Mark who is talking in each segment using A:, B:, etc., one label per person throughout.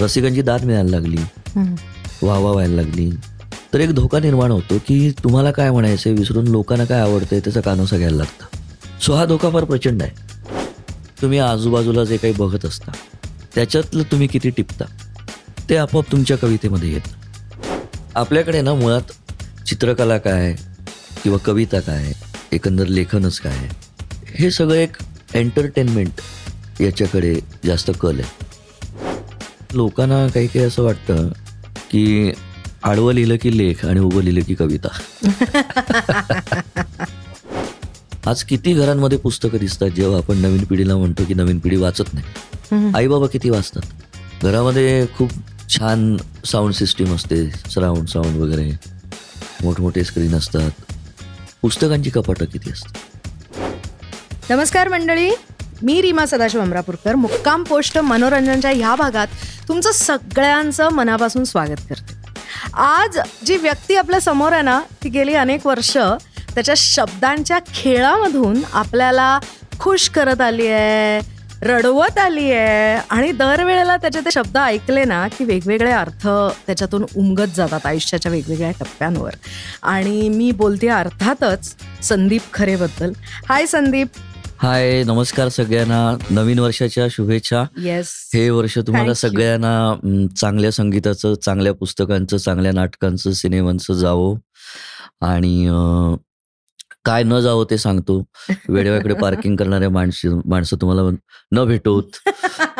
A: रसिकांची दाद मिळायला लागली.
B: हम्म.
A: वाहवा व्हायला लागली. तर एक धोका निर्माण होतो की तुम्हाला काय म्हणायचंय विसरून लोकांना काय आवडतंय त्याचा कानोसा घ्यायला लागतं. सो हा धोका फार प्रचंड आहे. तुम्ही आजूबाजूला जे काही बघत असता त्याच्यातलं तुम्ही किती टिपता ते आपोआप तुमच्या कवितेमध्ये येतं. आपल्याकडे ना मुळात चित्रकला काय किंवा कविता काय एकंदर लेखनच काय हे सगळं एक एंटरटेनमेंट याच्याकडे जास्त कल आहे. लोकांना काही काही असं वाटतं की आडवं लिहिलं की लेख आणि उभं लिहिलं की कविता. आज किती घरांमध्ये पुस्तकं दिसतात जेव्हा आपण नवीन पिढीला म्हणतो की नवीन पिढी वाचत नाही. आई बाबा किती वाचतात? घरामध्ये खूप छान साऊंड सिस्टीम असते सराऊंड साऊंड वगैरे. मोठमोठे स्क्रीन असतात. पुस्तकांची कपाटं किती असतात?
B: नमस्कार मंडळी. मी रीमा सदाशिव अमरापूरकर. मुक्काम पोस्ट मनोरंजनच्या ह्या भागात तुमचं सगळ्यांचं मनापासून स्वागत करते. आज जी व्यक्ती आपल्यासमोर आहे ना ती गेली अनेक वर्ष त्याच्या शब्दांच्या खेळामधून आपल्याला खुश करत आली आहे रडवत आली आहे आणि दरवेळेला त्याचे ते शब्द ऐकले ना की वेगवेगळे अर्थ त्याच्यातून उमगत जातात आयुष्याच्या वेगवेगळ्या टप्प्यांवर. आणि मी बोलते अर्थातच संदीप खरेबद्दल. हाय संदीप.
A: हाय नमस्कार सगळ्यांना. नवीन वर्षाच्या शुभेच्छा.
B: येस
A: हे वर्ष तुम्हाला
B: Thank you.
A: सगळ्यांना चांगल्या संगीताचं चांगल्या पुस्तकांचं चांगल्या नाटकांचं सिनेमांचं जावो. आणि अं, काय न जावं ते सांगतो. वेळेवेळेकडे पार्किंग करणाऱ्या माणसं माणसं तुम्हाला न भेटोत.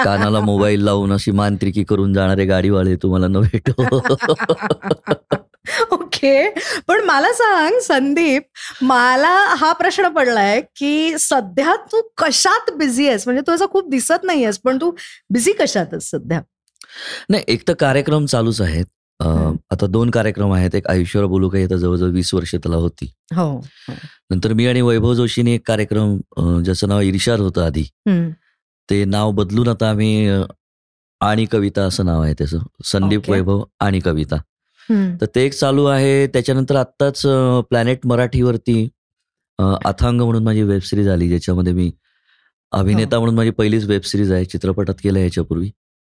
A: कानाला मोबाईल लावून अशी मांत्रिकी करून जाणारे गाडीवाले तुम्हाला न भेटो.
B: ओके. पण मला सांग संदीप मला हा प्रश्न पडलाय की सध्या तू कशात बिझी आहेस? म्हणजे तू असं खूप दिसत नाहीयेस पण तू बिझी कशात आहेस सध्या?
A: नाही एक तर कार्यक्रम चालूच आहेत.
B: हं.
A: आता दोन कार्यक्रम आहेत. एक आयुष्यावर बोलू काही आता जवळजवळ वीस वर्ष त्याला होती.
B: हो
A: नंतर मी आणि वैभव जोशीने एक कार्यक्रम ज्याचं नाव इर्षाद होतं आधी. ते नाव बदलून आता आम्ही आणि कविता असं नाव आहे त्याचं. संदीप
B: Okay.
A: वैभव आणि कविता. तर ते एक चालू आहे. त्याच्यानंतर आत्ताच प्लॅनेट मराठीवरती अथांग म्हणून माझी वेब सिरीज आली ज्याच्यामध्ये मी अभिनेता
B: हो.
A: म्हणून माझी पहिलीच वेब सिरीज आहे चित्रपटात केलं याच्यापूर्वी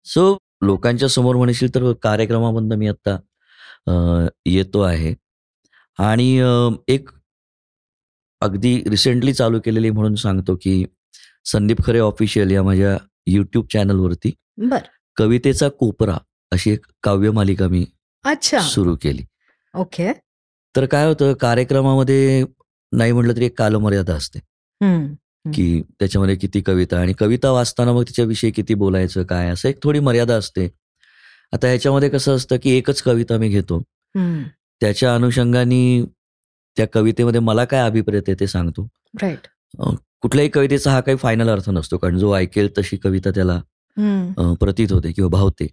A: सो लोकांच्या समोर म्हणशील तर कार्यक्रमामधनं मी आत्ता येतो आहे. आणि एक अगदी रिसेंटली चालू केलेली म्हणून सांगतो की संदीप खरे ऑफिशियल या माझ्या युट्यूब चॅनलवरती
B: बर.
A: कवितेचा कोपरा अशी एक काव्य मालिका मी
B: अच्छा.
A: सुरू केली.
B: ओके.
A: तर काय होतं कार्यक्रमामध्ये नाही म्हटलं तरी एक कालमर्यादा असते. की त्याच्यामध्ये किती कविता आणि कविता वाचताना मग तिच्याविषयी किती बोलायचं काय असं एक थोडी मर्यादा असते. आता ह्याच्यामध्ये कसं असतं की एकच कविता मी घेतो. त्याच्या अनुषंगाने त्या कवितेमध्ये मला काय अभिप्रेत आहे ते सांगतो.
B: राईट.
A: कुठल्याही कवितेचा हा काही फायनल अर्थ नसतो कारण जो ऐकेल तशी कविता त्याला प्रतीत होते किंवा भावते.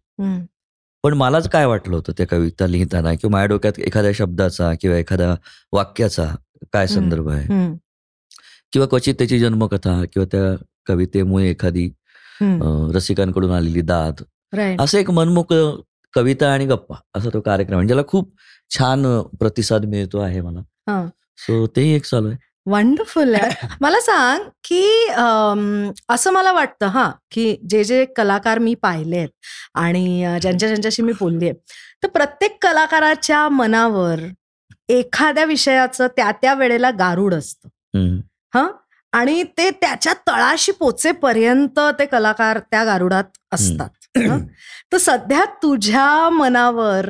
A: पण मलाच काय वाटलं होतं त्या कविता लिहिताना किंवा माझ्या डोक्यात एखाद्या शब्दाचा किंवा एखाद्या वाक्याचा काय. संदर्भ आहे. किंवा क्वचित त्याची जन्मकथा किंवा त्या कवितेमुळे एखादी रसिकांकडून आलेली दाद असं एक मनमुख कविता आणि गप्पा असा तो कार्यक्रम ज्याला खूप छान प्रतिसाद मिळतो आहे मला. सो तेही एक चालू आहे
B: वंडरफुल आहे. मला सांग की असं मला वाटतं हा की जे जे कलाकार मी पाहिलेत आणि ज्यांच्या ज्यांच्याशी मी बोलली तर प्रत्येक कलाकाराच्या मनावर एखाद्या विषयाचं त्या त्या वेळेला गारूड असतं. हा? आणि ते त्याच्या तळाशी पोचेपर्यंत ते कलाकार त्या गारुडात असतात? तर सध्या तुझ्या मनावर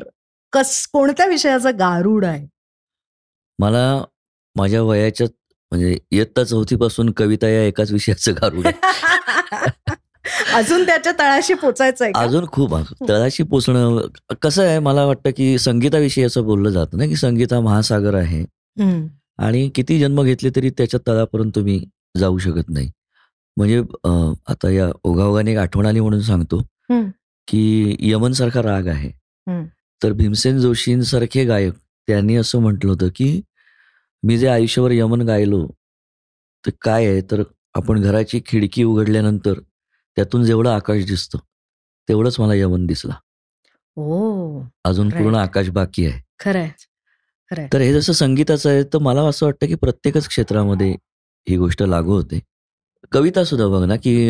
B: कस कोणत्या विषयाचं गारुड आहे?
A: मला माझ्या वयाच्या म्हणजे इयत्ता चौथीपासून कविता या एकाच विषयाचं आहे
B: अजून त्याच्या तळाशी पोचायचंय का?
A: अजून खूप आहे. तळाशी पोचणं कसं आहे मला वाटतं की संगीताविषयी असं बोललं जातं ना की संगीत हा महासागर आहे. आणि किती जन्म घेतले तरी त्याच्या तळापर्यंत तुम्ही जाऊ शकत नाही म्हणजे आता या ओघाओघाने एक आठवण आली म्हणून सांगतो. की यमन सारखा राग आहे. तर भीमसेन जोशींसारखे गायक त्यांनी असं म्हटलं होतं की मी जे आयुष्यावर यमन गायलो तर काय आहे? तर आपण घराची खिडकी उघडल्यानंतर त्यातून जेवढं आकाश दिसतं तेवढंच मला यमन दिसला.
B: ओ
A: अजून पूर्ण. आकाश बाकी आहे.
B: खरंय
A: तर हे जसं संगीताचं आहे तर मला असं वाटतं की प्रत्येकच क्षेत्रामध्ये ही गोष्ट लागू होते. कविता सुद्धा बघ ना की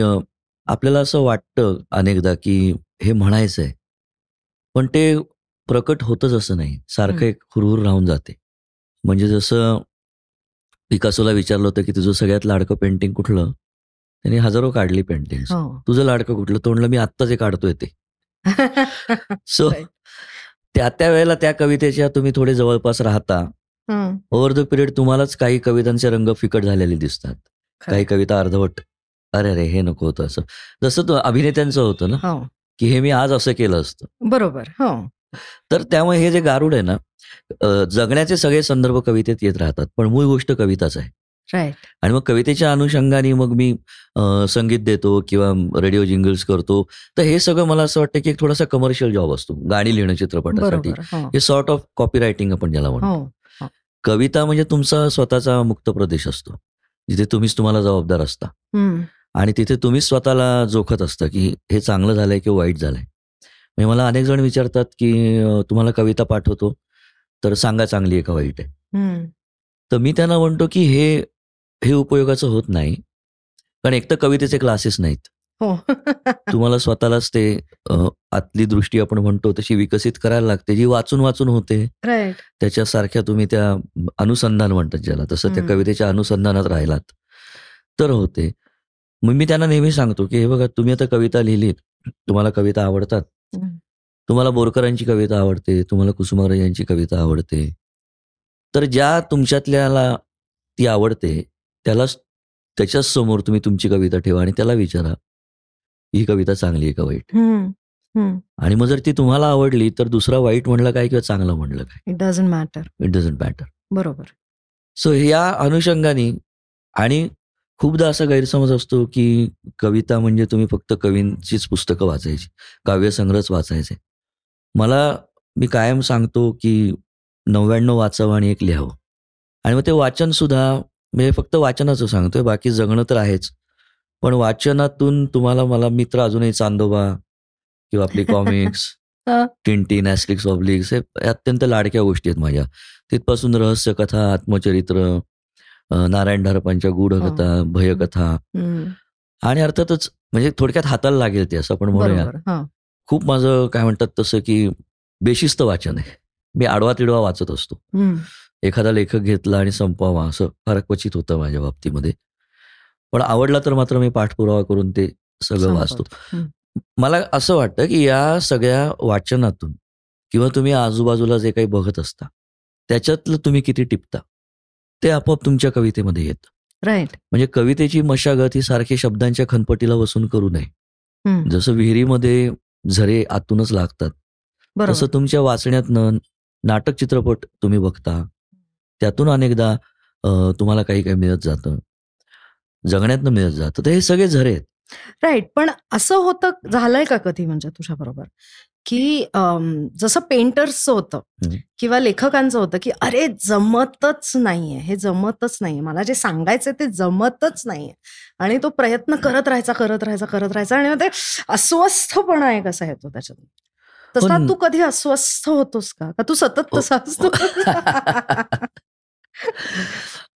A: आपल्याला असं वाटतं अनेकदा की हे म्हणायचं आहे पण ते प्रकट होतच असं नाही. सारखं. एक हुरहुर राहून जाते. म्हणजे जसं पिकासोला विचारलं होतं की तुझं सगळ्यात लाडकं पेंटिंग कुठलं? त्यांनी हजारो काढली पेंटिंग
B: हो.
A: तुझं लाडकं कुठलं? तो म्हणलं मी आत्ताच एक काढतोय ते. सो. त्या त्या वेळेला त्या कवितेच्या तुम्ही थोडे जवळपास राहता. ओव्हर द पिरियड तुम्हालाच काही कवितांचे रंग फिकट झालेले दिसतात. काही कविता अर्धवट. अरे अरे हे नको होतं असं. जसं तो अभिनेत्यांचं होतं ना
B: हो.
A: की हे मी आज असं केलं असतं.
B: बरोबर हो.
A: तर त्यामुळे हे जे गारुड आहे ना जगण्याचे सगळे संदर्भ कवितेत येत राहतात पण मूळ गोष्ट कविताच आहे. आणि मग कवितेच्या अनुषंगाने मग मी संगीत देतो किंवा रेडिओ जिंगल्स करतो तर हे सगळं मला असं वाटतं की एक थोडासा कमर्शियल जॉब असतो गाणी लिहिणं चित्रपटासाठी.
B: हो.
A: हे सॉर्ट ऑफ कॉपी रायटिंग आपण ज्याला म्हणतो.
B: हो
A: कविता म्हणजे तुमचा स्वतःचा मुक्त प्रदेश असतो जिथे तुम्हीच तुम्हाला जबाबदार असता.
B: हं,
A: आणि तिथे तुम्हीच स्वतःला जोखत असतं की हे चांगलं झालंय किंवा वाईट झालंय. म्हणजे मला अनेक जण विचारतात की तुम्हाला कविता पाठवतो तर सांगा चांगली आहे का वाईट आहे. तर मी त्यांना म्हणतो की हे हे उपयोगाचं होत नाही. कारण एक तर कवितेचे क्लासेस नाहीत.
B: हो.
A: तुम्हाला स्वतःलाच ते आतली दृष्टी आपण म्हणतो तशी विकसित करायला लागते जी वाचून वाचून होते. त्याच्यासारख्या तुम्ही त्या अनुसंधान म्हणतात ज्याला तसं त्या. कवितेच्या अनुसंधानात राहिलात. तर होते. मग मी त्यांना नेहमी सांगतो की हे बघा तुम्ही आता कविता लिहिलीत. तुम्हाला कविता आवडतात. तुम्हाला बोरकरांची कविता आवडते तुम्हाला कुसुमाग्रज यांची कविता आवडते. तर ज्या तुमच्यातल्याला ती आवडते त्यालाच त्याच्याच समोर तुम्ही तुमची कविता ठेवा आणि त्याला विचारा. ही कविता चांगली आहे का वाईट. आणि मग जर ती तुम्हाला आवडली तर दुसरा वाईट म्हणलं काय किंवा चांगलं म्हणलं काय?
B: It doesn't matter
A: it doesn't matter
B: बरोबर.
A: सो या अनुषंगाने आणि खूपदा असा गैरसमज असतो की कविता म्हणजे तुम्ही फक्त कवींचीच पुस्तकं वाचायची काव्यसंग्रहच वाचायचे. मला मी कायम सांगतो की नव्याण्णव वाचावं आणि एक लिहावं. आणि मग ते वाचन सुद्धा म्हणजे फक्त वाचनाचं सांगतोय बाकी जगणं तर आहेच. पण वाचनातून तुम्हाला मला मित्र अजूनही चांदोबा किंवा आपली कॉमिक्स. टिंटिन ॲस्टिक्स ऑब्लिक्स हे अत्यंत लाडक्या गोष्टी आहेत माझ्या. तिथपासून रहस्य कथा आत्मचरित्र नारायण धारपांच्या गूढकथा भयकथा.
B: हं.
A: आणि अर्थातच म्हणजे थोडक्यात हाताला लागेल ते असं आपण म्हणूया खूप माझं काय म्हणतात तसं की बेशिस्त वाचन आहे. मी आडवा तिडवा वाचत असतो. एखादा लेखक घेतला आणि संपवावा असं फार क्वचित होतं माझ्या बाबतीमध्ये. पण आवडला तर मात्र मी पाठपुरावा करून ते सगळं वाचतो. मला असं वाटतं की या सगळ्या वाचनातून किंवा तुम्ही आजूबाजूला जे काही बघत असता त्याच्यातलं तुम्ही किती टिपता? ते आपोआप तुमच्या कवितेमध्ये येतं.
B: राईट.
A: म्हणजे कवितेची मशागत ही सारखी शब्दांच्या खनपटीला बसून करू नये. जसं विहिरीमध्ये झरे आतूनच लागतात. तसं तुमच्या वाचण्यातनं नाटक चित्रपट तुम्ही बघता. त्यातून अनेकदा तुम्हाला काही काही मिळत जातं. जगण्यातनं मिळत जातं. तर हे सगळे झरे आहेत.
B: राईट. पण असं होतं झालंय का कधी म्हणजे तुझ्या बरोबर की जसं पेंटर्सचं होतं
A: हं.
B: किंवा लेखकांचं होतं की अरे जमतच नाहीये हे जमतच नाहीये. मला जे सांगायचं ते जमतच नाहीये. आणि तो प्रयत्न करत राहायचा करत राहायचा करत राहायचा आणि ते अस्वस्थपणा आहे कसा येतो त्याच्यात तसा तू कधी अस्वस्थ होतोस का? का तू सतत
A: हो.
B: तसा असतो?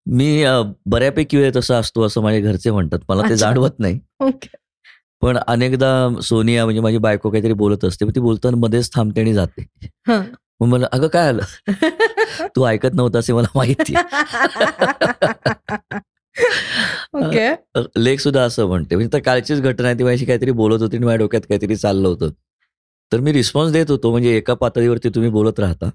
A: मी बऱ्यापैकी वेळ तसा असतो असं माझे घरचे म्हणतात. मला ते. जाणवत नाही.
B: ओके.
A: पण अनेकदा सोनिया म्हणजे माझी बायको काहीतरी बोलत असते ती बोलताना मध्येच थांबते आणि जाते.
B: हं.
A: मग मला अगं काय आलं? तू ऐकत नव्हता असे मला माहिती.
B: ओके.
A: लेख सुद्धा असं म्हणते. म्हणजे तर कालचीच घटना आहे ती माझी काहीतरी बोलत होती आणि माझ्या डोक्यात काहीतरी चाललं होतं. तर मी रिस्पॉन्स देत होतो म्हणजे एका पातळीवरती तुम्ही बोलत राहता.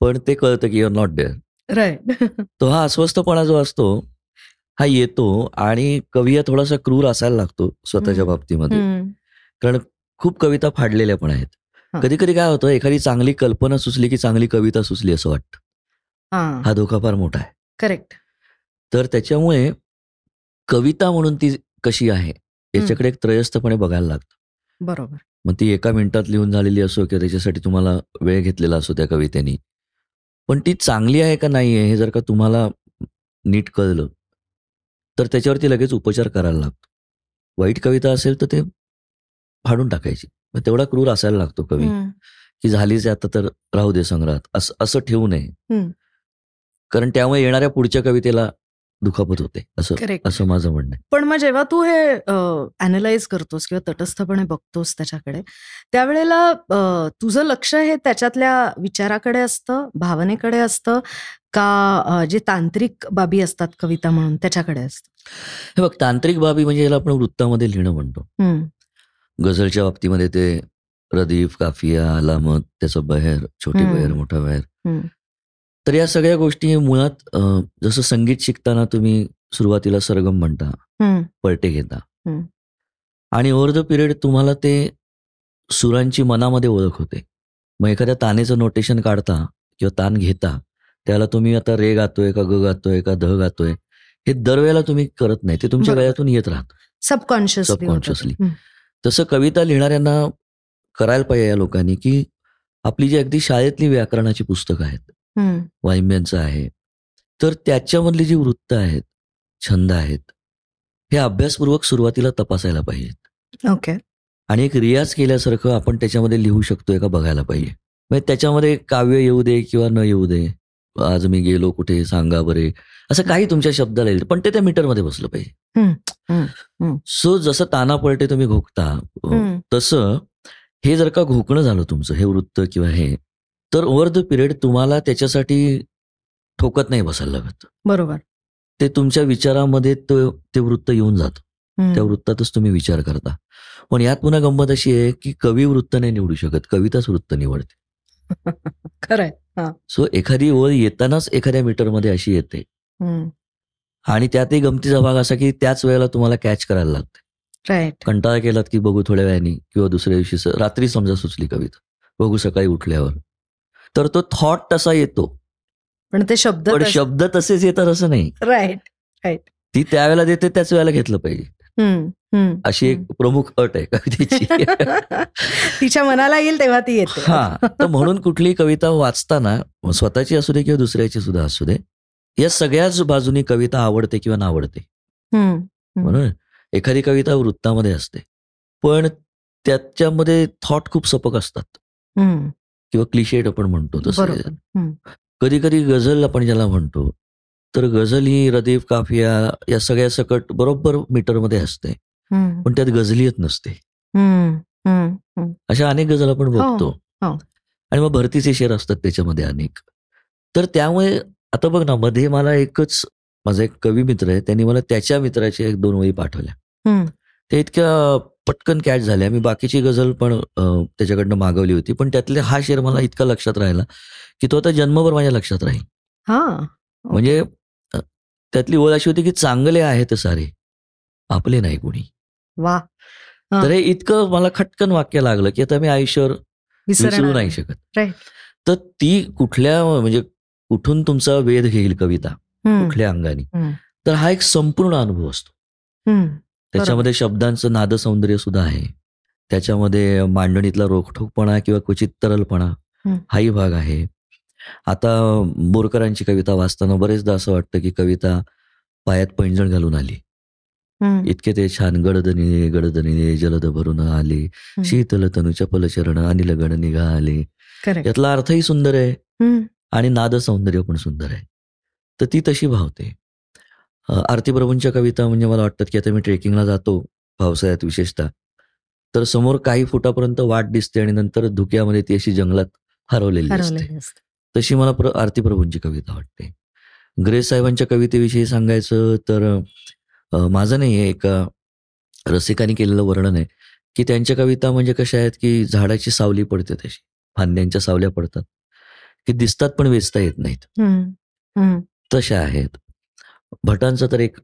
A: पण ते कळतं की युअर नॉट डेअर
B: राईट
A: तो हा अस्वस्थपणा जो असतो हा येतो आणि कवी थोडासा क्रूर असायला लागतो स्वतःच्या. बाबतीमध्ये. कारण खूप कविता फाडलेल्या पण आहेत. कधी कधी काय होतं एखादी चांगली कल्पना सुचली की चांगली कविता सुचली असं वाटतं.
B: हा.
A: हा धोका फार मोठा आहे.
B: करेक्ट.
A: तर त्याच्यामुळे कविता म्हणून ती कशी आहे याच्याकडे एक त्रयस्थपणे बघायला लागतं.
B: बरोबर.
A: मग ती एका मिनिटात लिहून झालेली असो किंवा त्याच्यासाठी तुम्हाला वेळ घेतलेला असो त्या कवितेनी. पण ती चांगली आहे का नाही आहे हे जर का तुम्हाला नीट कळलं तर त्याच्यावरती लगेच उपचार करायला लागतो. वाईट कविता असेल तर ते फाडून टाकायची. मग तेवढा क्रूर असायला लागतो कवी. की झालीच आता तर राहू दे संग्रहात. असं असं ठेवू नये. कारण त्यामुळे येणाऱ्या पुढच्या कवितेला दुखापत होते. असं असं माझं म्हणणं
B: पण मग जेव्हा तू हे अनालाइज करतोस किंवा तटस्थपणे बघतोस त्याच्याकडे त्यावेळेला तुझं लक्ष हे त्याच्यातल्या विचाराकडे असतं भावनेकडे असतं का जे तांत्रिक बाबी असतात कविता म्हणून त्याच्याकडे असतं?
A: हे बघ तांत्रिक बाबी म्हणजे याला आपण वृत्तामध्ये लिहिणं म्हणतो.
B: हम्म,
A: गझलच्या बाबतीमध्ये ते रदीफ काफिया अलामत त्याचं बहेर छोटी. बहेर मोठा बहेर.
B: हम्म,
A: तर या सगळ्या गोष्टी मुळात जसं संगीत शिकताना तुम्ही सुरुवातीला सरगम म्हणता
B: हम्म,
A: पलटे घेता. आणि ओव्हर द पिरियड तुम्हाला ते सुरांची मनामध्ये ओळख होते. मग एखाद्या तानेचं नोटेशन काढता किंवा तान घेता त्याला तुम्ही आता रे गातोय का ग गातोय का ध गातोय हे दरवेळेला तुम्ही करत नाही. ते तुमच्या. गळ्यातून येत राहत.
B: सबकॉन्शियसली.
A: Subconsciously.
B: हम्म,
A: तसं कविता लिहिणाऱ्यांना करायला पाहिजे या लोकांनी की आपली जी अगदी शाळेतली व्याकरणाची पुस्तकं आहेत
B: हम्म,
A: वाङ्मयांचं आहे तर त्याच्यामधली जी वृत्त आहेत छंद आहेत हे अभ्यासपूर्वक सुरुवातीला तपासायला पाहिजेत.
B: ओके.
A: आणि एक रियाज केल्यासारखं आपण त्याच्यामध्ये लिहू शकतोय का बघायला पाहिजे. म्हणजे त्याच्यामध्ये काव्य येऊ दे किंवा न येऊ दे आज मी गेलो कुठे सांगा बरे. असं काही तुमच्या शब्दाला येईल पण ते त्या मीटरमध्ये बसलं पाहिजे. सो जसं ताना पलटे तुम्ही घोकता तसं हे जर का घोकणं झालं तुमचं हे वृत्त किंवा हे तर ओव्हर द पिरियड तुम्हाला त्याच्यासाठी ठोकत नाही बसायला लागत.
B: बरोबर.
A: ते तुमच्या विचारामध्ये तो वृत्त येऊन जातं. त्या वृत्तातच तुम्ही विचार करता. पण यात पुन्हा गंमत अशी आहे की कवी वृत्त नाही निवडू शकत कविताच वृत्त निवडते.
B: खरंय.
A: सो एखादी ओळ येतानाच एखाद्या मीटरमध्ये अशी येते. आणि त्यातही गमतीचा भाग असा की त्याच वेळेला तुम्हाला कॅच करायला लागते.
B: राईट.
A: कंटाळा केलात की बघू थोड्या वेळाने किंवा दुसऱ्या दिवशी रात्री समजा सुचली कविता बघू सकाळी उठल्यावर. तर तो थॉट तसा येतो.
B: पण ते शब्द
A: पण शब्द तसेच येतात असं नाही.
B: राईट
A: ती त्यावेळेला देते त्याच वेळेला घेतलं पाहिजे. अशी एक प्रमुख अट आहे कवितेची
B: तिच्या मनाला येईल तेव्हा ती येते.
A: हा तर म्हणून कुठली कविता वाचताना स्वतःची असू दे किंवा दुसऱ्याची सुद्धा असू दे या सगळ्याच बाजूनी कविता आवडते किंवा नावडते. म्हणून एखादी कविता वृत्तामध्ये असते. पण त्याच्यामध्ये थॉट खूप सपक असतात. किंवा क्लिशेड आपण म्हणतो तसं. कधी कधी गझल आपण ज्याला म्हणतो तर गझल ही रदीफ काफिया या सगळ्या सकट बरोबर मीटरमध्ये असते. पण त्यात नसते.
B: हम्म, हम्म, हम्म.
A: अशा अनेक गझल आपण बघतो.
B: हो.
A: आणि मग भरतीचे शेर असतात त्याच्यामध्ये अनेक. तर त्यामुळे आता बघ ना मध्ये मला एकच माझा एक कवी मित्र आहे त्यांनी मला त्याच्या मित्राच्या एक दोन वही पाठवल्या. त्या इतक्या पटकन कॅच झाल्या. मी बाकीची गझल पण त्याच्याकडनं मागवली होती. पण त्यातले हा शेर मला इतका लक्षात राहिला की तो आता जन्मभर माझ्या लक्षात राहील.
B: हा.
A: म्हणजे त्यातली ओळ अशी होती की चांगले आहेत सारे. आपले नाही कोणी.
B: वा.
A: तर हे इतकं मला खटकन वाक्य लागलं की आता मी आयुष्यावर विसरू नाही. शकत. तर ती कुठल्या म्हणजे कुठून तुमचा वेध घेईल कविता? कुठल्या अंगाने. तर हा एक संपूर्ण अनुभव असतो. त्याच्यामध्ये शब्दांचं नादसौंदर्य सुद्धा आहे. त्याच्यामध्ये मांडणीतला रोखठोकपणा किंवा क्वचित तरलपणा. हाही भाग आहे. आता बोरकरांची कविता वाचताना बरेचदा असं वाटतं की कविता पायात पैंजण घालून आली. इतके ते छान गडदनी गडदनी जलद भरून आले. शीतल तनु चपल चरण अनिल गण निघाले.
B: correct.
A: यातला अर्थही सुंदर आहे. आणि नाद सौंदर्य पण सुंदर आहे. तर ती तशी भावते. अ, आरती प्रभूंच्या कविता म्हणजे मला वाटतं की आता मी ट्रेकिंगला जातो पावसाळ्यात विशेषतः. तर समोर काही फुटापर्यंत वाट दिसते आणि नंतर धुक्यामध्ये ती अशी जंगलात हरवलेली असते
B: हरवलेली असते.
A: तशी मला प्र आरती प्रभूंची कविता वाटते. ग्रेस साहेबांच्या कवितेविषयी सांगायचं तर माझं नाही आहे एका रसिकाने केलेलं वर्णन आहे की त्यांच्या कविता म्हणजे कशा आहेत की झाडाची सावली पडते तशी फांद्यांच्या सावल्या पडतात की दिसतात पण वेचता येत नाहीत. तशा आहेत. भटांचा तर एक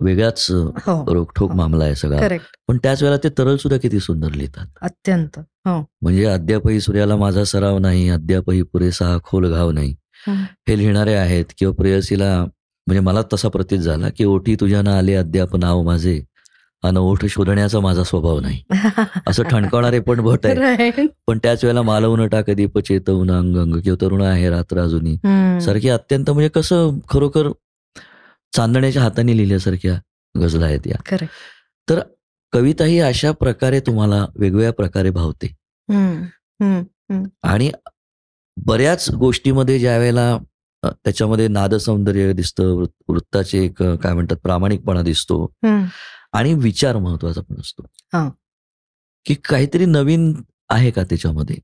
A: वेगळाच
B: हो
A: रोखठोक मामला आहे सगळा. पण त्याच वेळेला ते तरल सुद्धा किती सुंदर लिहितात.
B: अत्यंत हो.
A: म्हणजे अद्यापही सूर्याला माझा सराव नाही अद्यापही पुरेसा खोल घाव नाही. हे लिहिणारे आहेत किंवा प्रेयसीला म्हणजे मला तसा प्रतीत झाला की ओठी तुझ्या ना आले अद्याप नाव माझे अन ओठ शोधण्याचा माझा स्वभाव नाही असं ठणकावणारे पण भट आहे. पण त्याच वेळेला मालवून टाक दीप चेतवून अंग अंग किंवा तरुण आहे रात्र अजूनही. सारखी अत्यंत म्हणजे कसं खरोखर चांदण्याच्या हाताने लिहिल्यासारख्या गजला आहेत या. तर कविता ही अशा प्रकारे तुम्हाला वेगवेगळ्या प्रकारे भावते. आणि बऱ्याच गोष्टीमध्ये ज्या वेळेला त्याच्यामध्ये नादसौंदर्य दिसतं वृत- वृत्ताचे एक काय म्हणतात प्रामाणिकपणा दिसतो. आणि विचार महत्त्वाचा पण असतो.
B: हा.
A: की काहीतरी नवीन आहे का त्याच्यामध्ये.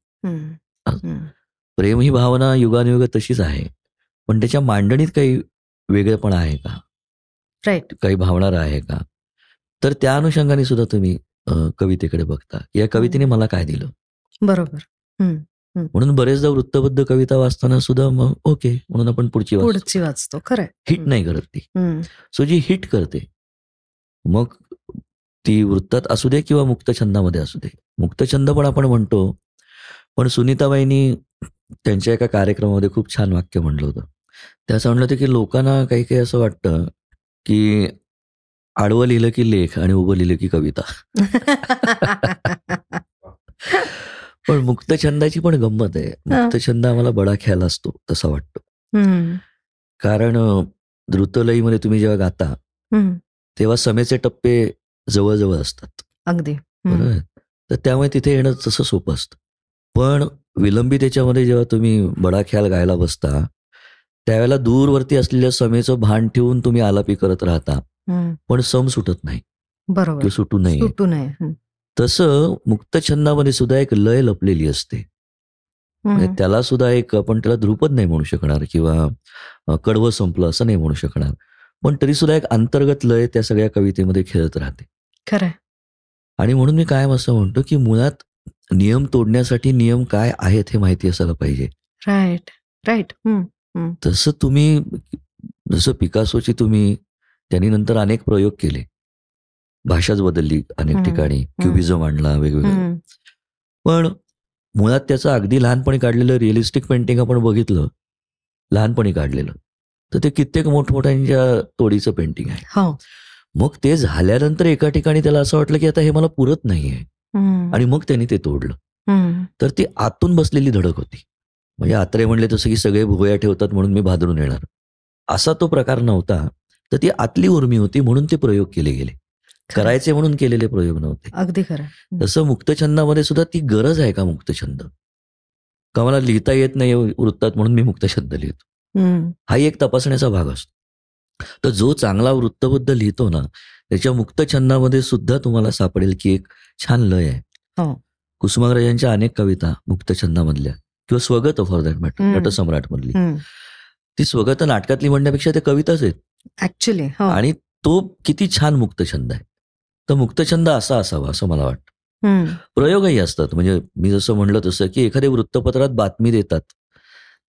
A: प्रेम ही भावना युगानुयुग तशीच आहे. पण त्याच्या मांडणीत काही वेगळेपणा आहे का?
B: राईट
A: काही भावणार आहे का? तर त्या अनुषंगाने सुद्धा तुम्ही कवितेकडे बघता. या कवितेने मला काय दिलं?
B: बरोबर.
A: म्हणून बरेचदा वृत्तबद्ध कविता वाचताना सुद्धा मग ओके म्हणून आपण पुढची
B: पुढची वाचतो खरंय
A: हिट नाही करत ती. सो जी हिट करते मग ती वृत्तात असू दे किंवा मुक्तछंदामध्ये असू दे. मुक्तछंद पण आपण म्हणतो पण सुनीताबाईंनी त्यांच्या एका कार्यक्रमामध्ये खूप छान वाक्य म्हणलं होतं. ते असं म्हणलं होतं की लोकांना काही काही असं वाटतं की आडवं लिहिलं की लेख आणि उभं लिहिलं की कविता. पण मुक्तछंदाची पण गंमत आहे. मुक्तछंद आम्हाला बडा ख्याल असतो तसा वाटतो. कारण द्रुतलयीमध्ये तुम्ही जेव्हा गाता. तेव्हा समेचे टप्पे जवळजवळ असतात.
B: अगदी.
A: बरोबर तर त्यामुळे तिथे येणं तसं सोपं असतं. पण विलंबी त्याच्यामध्ये जेव्हा तुम्ही बडा ख्याल गायला बसता त्यावेळेला दूरवरती असलेल्या समेचं भान ठेवून तुम्ही आलापी करत राहता. पण सम सुटत नाही.
B: बरोबर.
A: सुटू नये.
B: सुटू नये. हम्म.
A: तसं मुक्तछंदामध्ये सुद्धा एक लय लपलेली असते. म्हणजे. त्याला सुद्धा एक आपण त्याला ध्रुपद नाही म्हणू शकणार किंवा कडवं संपलं असं नाही म्हणू शकणार. पण तरी सुद्धा एक अंतर्गत लय त्या सगळ्या कवितेमध्ये खेळत राहते.
B: खरंय.
A: आणि म्हणून मी कायम असं म्हणतो की मुळात नियम तोडण्यासाठी नियम काय आहेत हे माहिती असायला पाहिजे.
B: Right right.
A: तसं तुम्ही जसं पिकासोची तुम्ही त्यांनी नंतर अनेक प्रयोग केले. भाषाच बदलली अनेक ठिकाणी. क्युबिझम आणला वेगवेगळं. पण मुळात त्याचं अगदी लहानपणी काढलेलं रिअलिस्टिक पेंटिंग आपण बघितलं लहानपणी काढलेलं. तर ते कित्येक मोठमोठ्यांच्या तोडीचं पेंटिंग आहे.
B: हो.
A: मग ते झाल्यानंतर एका ठिकाणी त्याला असं वाटलं की आता हे मला पुरत नाहीये. आणि मग त्यांनी ते तोडलं. तर ती आतून बसलेली धडक होती. म्हणजे आत्रे म्हणले तसं की सगळे भुवया ठेवतात म्हणून मी भादरून येणार. असा तो प्रकार नव्हता. तर ती आतली उर्मी होती म्हणून ते प्रयोग केले गेले. करायचे म्हणून केलेले प्रयोग नव्हते.
B: अगदी खरं.
A: तसं मुक्तछंदामध्ये सुद्धा ती गरज आहे का मुक्तछंद? का मला लिहिता येत नाही वृत्तात म्हणून मी मुक्तछंद लिहितो. हाही एक तपासण्याचा भाग असतो. तर जो चांगला वृत्तबद्ध लिहितो ना त्याच्या मुक्तछंदामध्ये सुद्धा तुम्हाला सापडेल की एक छान लय आहे.
B: हो.
A: कुसुमाग्रजांच्या अनेक कविता मुक्तछंदामधल्या किंवा स्वगत फॉर दॅट मॅटर. नटसम्राट मधली. ती स्वगत नाटकातली म्हणण्यापेक्षा ते कविताच आहेत.
B: ऍक्च्युली हो.
A: आणि तो किती छान मुक्तछंद आहे. तर मुक्तछंद असा असावा असं मला वाटतं. प्रयोगही असतात म्हणजे मी जसं म्हणलं तसं की एखाद्या वृत्तपत्रात बातमी देतात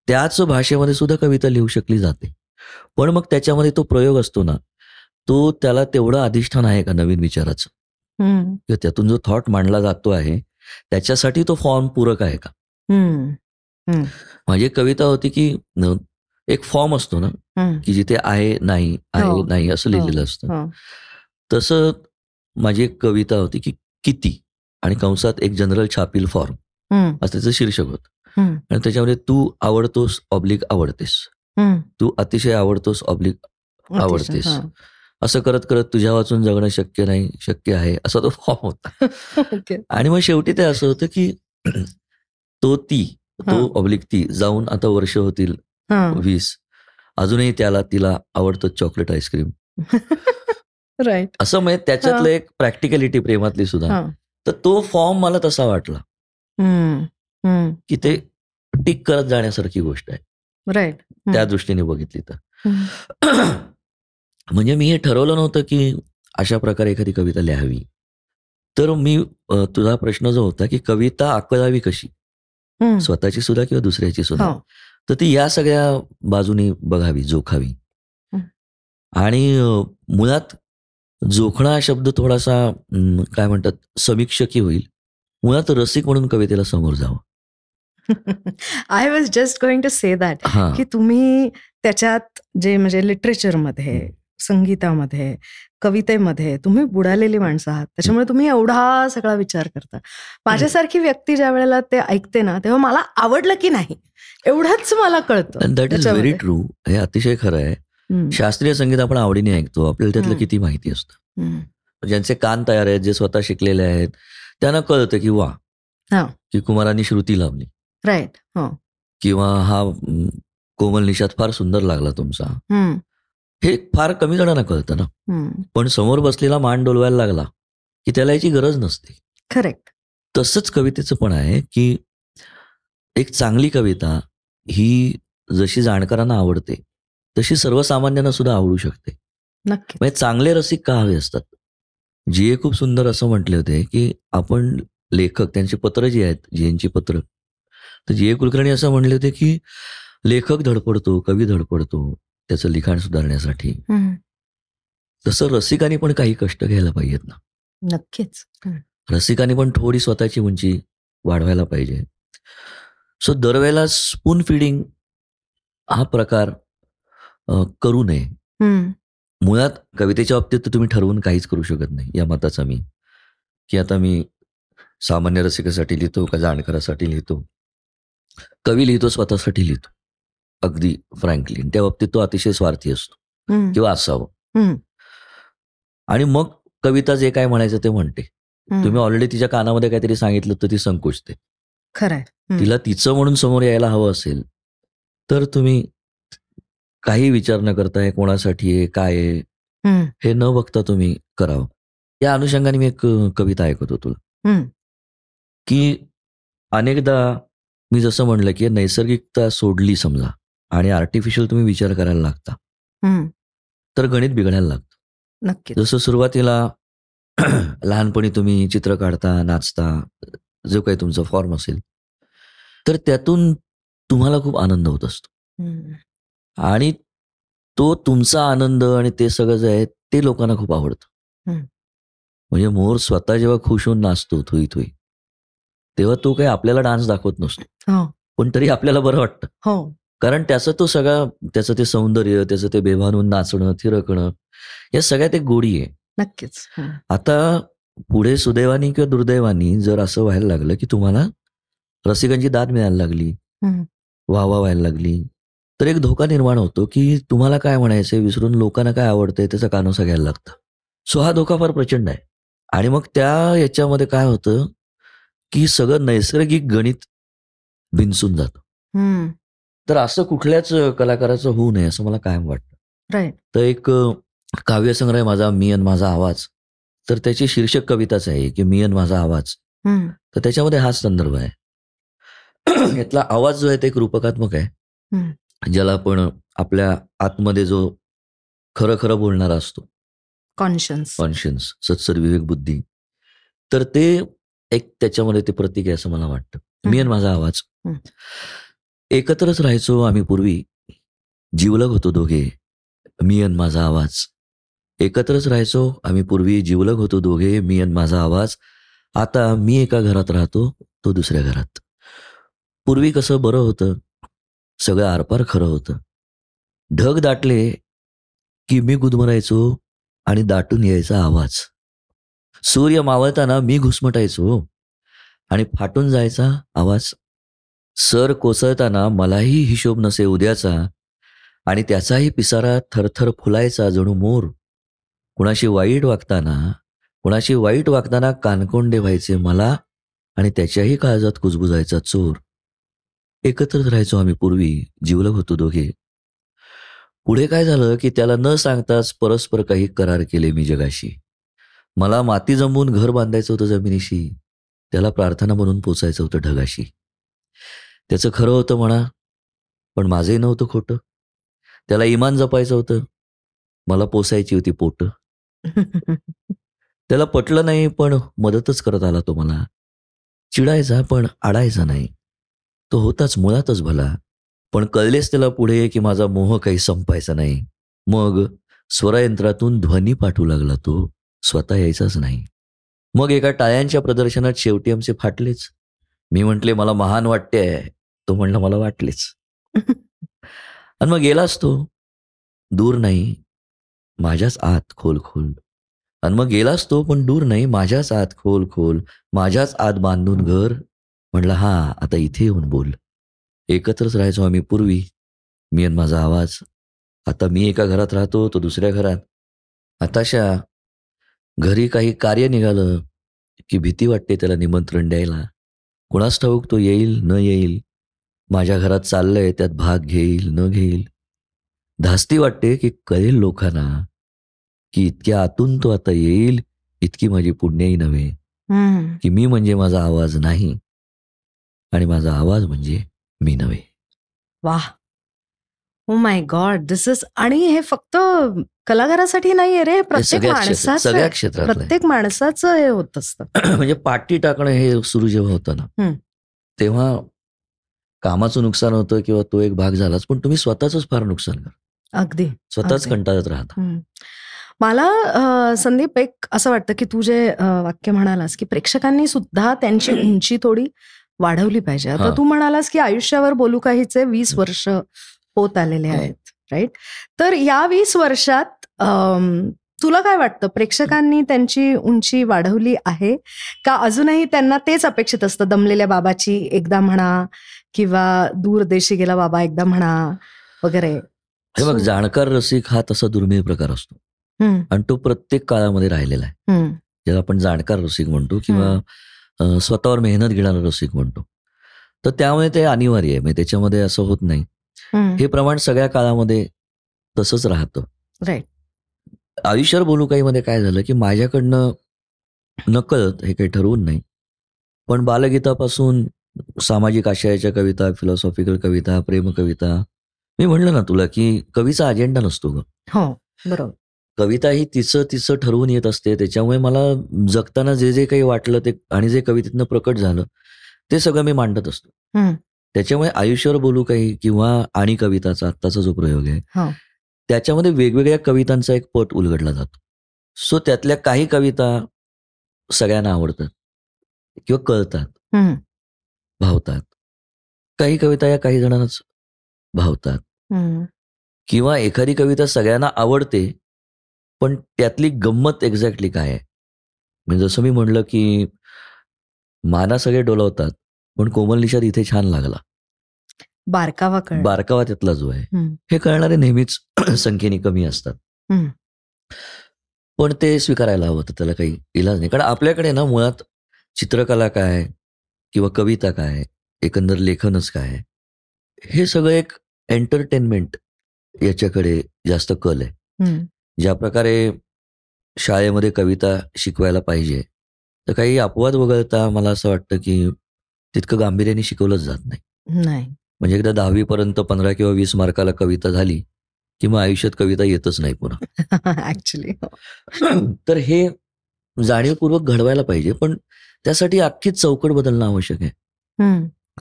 A: त्याच भाषेमध्ये सुद्धा कविता लिहू शकली जाते पण मग त्याच्यामध्ये तो प्रयोग असतो ना तो त्याला तेवढं अधिष्ठान आहे का नवीन विचाराचं. किंवा त्यातून जो थॉट मांडला जातो आहे त्याच्यासाठी तो फॉर्म पूरक आहे का. माझी कविता होती की एक फॉर्म असतो ना. की जिथे आहे नाही आहे
B: हो.
A: नाही असं लिहिलेलं असतं
B: हो.
A: तसं माझी एक कविता होती की किती आणि कंसात एक जनरल छापील फॉर्म. असं त्याचं शीर्षक होतं. आणि त्याच्यामध्ये तू आवडतोस ऑब्लिक आवडतेस. तू अतिशय आवडतोस ऑब्लिक आवडतेस. असं करत करत तुझ्या वाचून जगणं शक्य नाही शक्य आहे असा तो फॉर्म होता. आणि मग शेवटी ते असं होतं की तो ती तो. ऑब्लिक ती जाऊन आता वर्ष होतील. वीस अजूनही त्याला तिला आवडतं चॉकलेट आईस्क्रीम
B: राईट
A: असं म्हणजे त्याच्यातलं एक प्रॅक्टिकलिटी प्रेमातली सुद्धा. तर तो फॉर्म मला तसा वाटला. की ते टिक करत जाण्यासारखी गोष्ट आहे.
B: राईट
A: त्या दृष्टीने बघितली तर. म्हणजे मी हे ठरवलं नव्हतं की अशा प्रकारे एखादी कविता लिहावी. तर मी तुझा प्रश्न जो होता की कविता आकळावी कशी. स्वतःची सुद्धा किंवा दुसऱ्याची सुद्धा?
B: हो.
A: तर ती या सगळ्या बाजूनी बघावी जोखावी. आणि मुळात जोखणा हा शब्द थोडासा काय म्हणतात समीक्षकी होईल. मुळात रसिक म्हणून कवितेला समोर जावं.
B: I was just going to say that की तुम्ही त्याच्यात जे म्हणजे लिटरेचरमध्ये संगीतामध्ये कवितेमध्ये तुम्ही बुडालेली माणसं आहात. त्याच्यामुळे तुम्ही एवढा सगळा विचार करता. माझ्यासारखी व्यक्ती ज्या वेळेला ते ऐकते ना तेव्हा मला आवडलं की नाही. एवढंच मला कळतं.
A: That is. व्हेरी ट्रू हे अतिशय खरं आहे. शास्त्रीय संगीत आपण आवडीने ऐकतो. आपल्याला त्यातलं. किती माहिती असतं. ज्यांचे कान तयार आहेत जे स्वतः शिकलेले आहेत त्यांना कळतं की वा. की कुमारांनी श्रुती लावली
B: राईट. हो.
A: किंवा हा कोमल निषाद फार सुंदर लागला तुमचा. हे फार कमी जणांना कळतं ना. पण समोर बसलेला मान डोलवायला लागला की त्याला याची गरज नसते.
B: करेक्ट
A: तसंच कवितेचं पण आहे की एक चांगली कविता ही जशी जाणकारांना आवडते तशी सर्वसामान्यांना सुद्धा आवडू शकते. म्हणजे चांगले रसिक का हवे असतात? जी खूप सुंदर असं म्हटले होते की आपण लेखक त्यांची पत्र जी आहेत जी यांची पत्र. तर जी ए कुलकर्णी असं म्हणले होते की लेखक धडपडतो कवी धडपडतो त्याचं लिखाण सुधारण्यासाठी. तसं रसिकांनी पण काही कष्ट घ्यायला पाहिजेत ना.
B: नक्कीच.
A: रसिकांनी पण थोडी स्वतःची उंची वाढवायला पाहिजे. सो दरवेळेला स्पून फिडिंग हा प्रकार करू नये. मुळात कवितेच्या बाबतीत तर तुम्ही ठरवून काहीच करू शकत नाही या मताचा मी. की आता मी सामान्य रसिकासाठी लिहितो का जाणकारासाठी लिहितो? कवी लिहितो स्वतःसाठी लिहितो अगदी फ्रँकली त्या बाबतीत तो अतिशय स्वार्थी असतो किंवा असावं. आणि मग कविता जे काय म्हणायचं ते म्हणते. तुम्ही ऑलरेडी तिच्या कानामध्ये काहीतरी सांगितलं तर ती संकोचते.
B: खरंय.
A: तिला तिचं म्हणून समोर यायला हवं असेल तर तुम्ही काही विचार न करताय कोणासाठी आहे काय आहे हे न बघता तुम्ही करावं. या अनुषंगाने मी एक कविता ऐकत होतो की अनेकदा मी जसं म्हणलं की नैसर्गिकता सोडली समजा आणि आर्टिफिशियल तुम्ही विचार करायला लागता. तर गणित बिघडायला लागतं.
B: नक्कीच.
A: जसं सुरुवातीला लहानपणी तुम्ही चित्र काढता नाचता जो काही तुमचा फॉर्म असेल तर त्यातून तुम्हाला खूप आनंद होत असतो. आणि तो तुमचा आनंद आणि ते सगळं जे आहे ते लोकांना खूप आवडतं. म्हणजे मोर स्वतः जेव्हा खुश होऊन नाचतो थुई थुई तेव्हा तो काही आपल्याला डान्स दाखवत नसतो.
B: हो.
A: पण तरी आपल्याला बरं वाटतं.
B: हो.
A: कारण त्याचं तो सगळा त्याचं ते सौंदर्य त्याचं ते बेभान होऊन नाचणं थिरकणं या सगळ्यात एक गोडी आहे.
B: नक्कीच. हम्म,
A: आता पुढे सुदैवानी किंवा दुर्दैवानी जर असं व्हायला लागलं की तुम्हाला रसिकांची दाद मिळायला लागली. वाहवा व्हायला लागली. तर एक धोका निर्माण होतो की तुम्हाला काय म्हणायचंय विसरून लोकांना काय आवडतंय त्याचा कानोसा घ्यायला लागतं. सो हा धोका फार प्रचंड आहे. आणि मग त्या याच्यामध्ये काय होतं की सगळं नैसर्गिक गणित भिनसून जातं. तर असं कुठल्याच कलाकाराचं होऊ नये असं मला कायम वाटतं. तर एक काव्यसंग्रह आहे माझा मी आणि माझा आवाज. तर त्याची शीर्षक कविताच आहे की मी आणि माझा आवाज. तर त्याच्यामध्ये हाच संदर्भ आहे. यातला आवाज जो आहे ते एक रूपकात्मक आहे. ज्याला आपण आपल्या आतमध्ये जो खरं खरं बोलणारा असतो.
B: कॉन्शियन्स
A: कॉन्शियन्स सत्सर विवेक बुद्धी. तर ते एक त्याच्यामध्ये ते प्रतीक आहे असं मला वाटतं. मी आणि माझा आवाज. एकत्रच राहायचो आम्ही पूर्वी. जीवलग होतो दोघे. मी आणि माझा आवाज. एकत्रच राहायचो आम्ही पूर्वी. जीवलग होतो दोघे मी आणि माझा आवाज. आता मी एका घरात राहतो तो दुसऱ्या घरात. पूर्वी कसं बरं होतं? सगळं आरपार खरं होतं. ढग दाटले की मी गुदमरायचो आणि दाटून यायचा आवाज. सूर्य मावळताना मी घुसमटायचो आणि फाटून जायचा आवाज. सर कोसळताना मलाही हिशोब नसे उद्याचा आणि त्याचाही पिसारा थरथर फुलायचा जणू मोर. कुणाशी वाईट वागताना कुणाशी वाईट वागताना कानकोंडे व्हायचे मला आणि त्याच्याही काळजात कुजबुजायचा चोर. एकत्रच राहायचो आम्ही पूर्वी जिवलग होतो दोघे. पुढे काय झालं की त्याला न सांगताच परस्पर काही करार केले मी जगाशी. मला माती जमवून घर बांधायचं होतं जमिनीशी. त्याला प्रार्थना म्हणून पोचायचं होतं ढगाशी. त्याचं खरं होतं म्हणा पण माझंही नव्हतं खोटं. त्याला इमान जपायचं होतं. मला पोसायची होती पोट. त्याला पटलं नाही पण मदतच करत आला तो मला. चिडायचा पण आडायचा नाही. तो होताच मुळातच भला. पण कळलेच त्याला पुढे की माझा मोह काही संपायचा नाही. मग स्वरयंत्रातून ध्वनी पाठवू लागला तो. स्वतः यायचाच नाही. मग एका टाळ्यांच्या प्रदर्शनात शेवटी आमचे फाटलेच. मी म्हटले मला महान वाटते. तो म्हणला मला वाटलेच. आणि मग गेलाच तो. दूर नाही. माझ्याच आत खोल खोल. आणि मग गेलाच तो पण दूर नाही. माझ्याच आत खोल खोल. माझ्याच आत बांधून घर. म्हणलं हा आता इथे येऊन बोल. एकत्रच राहायचो आम्ही पूर्वी मी आणि माझा आवाज. आता मी एका घरात राहतो तो दुसऱ्या घरात. आताशा घरी काही कार्य निघालं की भीती वाटते त्याला निमंत्रण द्यायला. कुणास ठाऊक तो येईल न येईल. माझ्या घरात चाललंय त्यात भाग घेईल न घेईल. धास्ती वाटते की कळेल लोकांना की इतक्या आतून तो आता येईल इतकी माझी पुण्यही नव्हे. की मी म्हणजे माझा आवाज नाही. आणि माझा आवाज म्हणजे मी नव्हे
B: वाह oh my God this is आणि हे फक्त कलाकारासाठी नाहीये रे प्रत्येक माणसाचं.
A: क्षेत्रात
B: प्रत्येक माणसाचं हे होत असतं
A: म्हणजे पाठी टाकणं हे सुरू जेव्हा होतं ना. तेव्हा कामाचं नुकसान होतं किंवा तो एक भाग झालाच पण तुम्ही स्वतःच फार नुकसान करा
B: अगदी
A: स्वतःच. कंटाळत राहता.
B: मला संदीप एक असं वाटतं की तू जे वाक्य म्हणालास की प्रेक्षकांनी सुद्धा त्यांची उंची थोडी वाढवली पाहिजे. आता. तू म्हणालास की आयुष्यावर बोलू काहीचे वीस वर्ष होत आलेले. आहेत राईट तर या वीस वर्षात तुला काय वाटतं? प्रेक्षकांनी त्यांची उंची वाढवली आहे का? अजूनही त्यांना तेच अपेक्षित असतं? दमलेल्या बाबाची एकदा म्हणा किंवा दूर देशी गेला बाबा एकदा म्हणा वगैरे.
A: हे बघ जाणकार रसिक हा तसा दुर्मिळ प्रकार असतो. आणि तो प्रत्येक काळामध्ये राहिलेला आहे. ज्याला आपण जाणकार रसिक म्हणतो किंवा स्वतःवर मेहनत घेणारा रसिक म्हणतो. तर त्यामुळे ते अनिवार्य आहे. म्हणजे त्याच्यामध्ये असं होत नाही. हे प्रमाण सगळ्या काळामध्ये तसंच राहतं. आयुष्यावर बोलू काही मध्ये काय झालं की माझ्याकडनं नकळत हे काही ठरवून नाही. पण बालगीतापासून सामाजिक आशयाच्या कविता फिलॉसॉफिकल कविता प्रेम कविता मी म्हणलं ना तुला की कवीचा अजेंडा नसतो ग.
B: हो बरोबर.
A: कविता ही तिचं तिचं ठरवून येत असते. त्याच्यामुळे मला जगताना जे जे काही वाटलं ते आणि जे कवितेतनं प्रकट झालं ते सगळं मी मांडत असतो. त्याच्यामुळे आयुष्यावर बोलू काही किंवा आणि कविताचा आत्ताचा जो प्रयोग आहे
B: हो.
A: त्याच्यामध्ये वेगवेगळ्या कवितांचा एक पट उलगडला जातो. सो त्यातल्या काही कविता सगळ्यांना आवडतात किंवा कळतात. भावतात. काही कविता या काही जणांनाच भावतात. किंवा एखादी कविता सगळ्यांना आवडते पण त्यातली गंमत एक्झॅक्टली काय आहे? म्हणजे जसं मी म्हणलं की माना सगळे डोलावतात पण कोमल निषाद इथे छान लागला.
B: बारकावा कळ
A: बारकावा त्यातला जो आहे. हे कळणारे नेहमीच संख्येने कमी असतात. पण ते स्वीकारायला हवं त्याला काही इलाज नाही. कारण आपल्याकडे ना मुळात चित्रकला काय किंवा कविता काय एकंदर लेखनच काय हे सगळं एक एंटरटेनमेंट याच्याकडे जास्त कल आहे. ज्या प्रकारे शाळेमध्ये कविता शिकवायला पाहिजे तर काही अपवाद वगळता मला असं वाटतं की तितकं गांभीर्याने शिकवलंच जात नाही.
B: नाही.
A: म्हणजे एकदा दहावीपर्यंत पंधरा किंवा वीस मार्काला कविता झाली की मग आयुष्यात कविता येतच नाही पुन्हा.
B: ऍक्च्युली
A: तर हे जाणीवपूर्वक घडवायला पाहिजे पण त्यासाठी अख्खीच चौकट बदलणं आवश्यक आहे.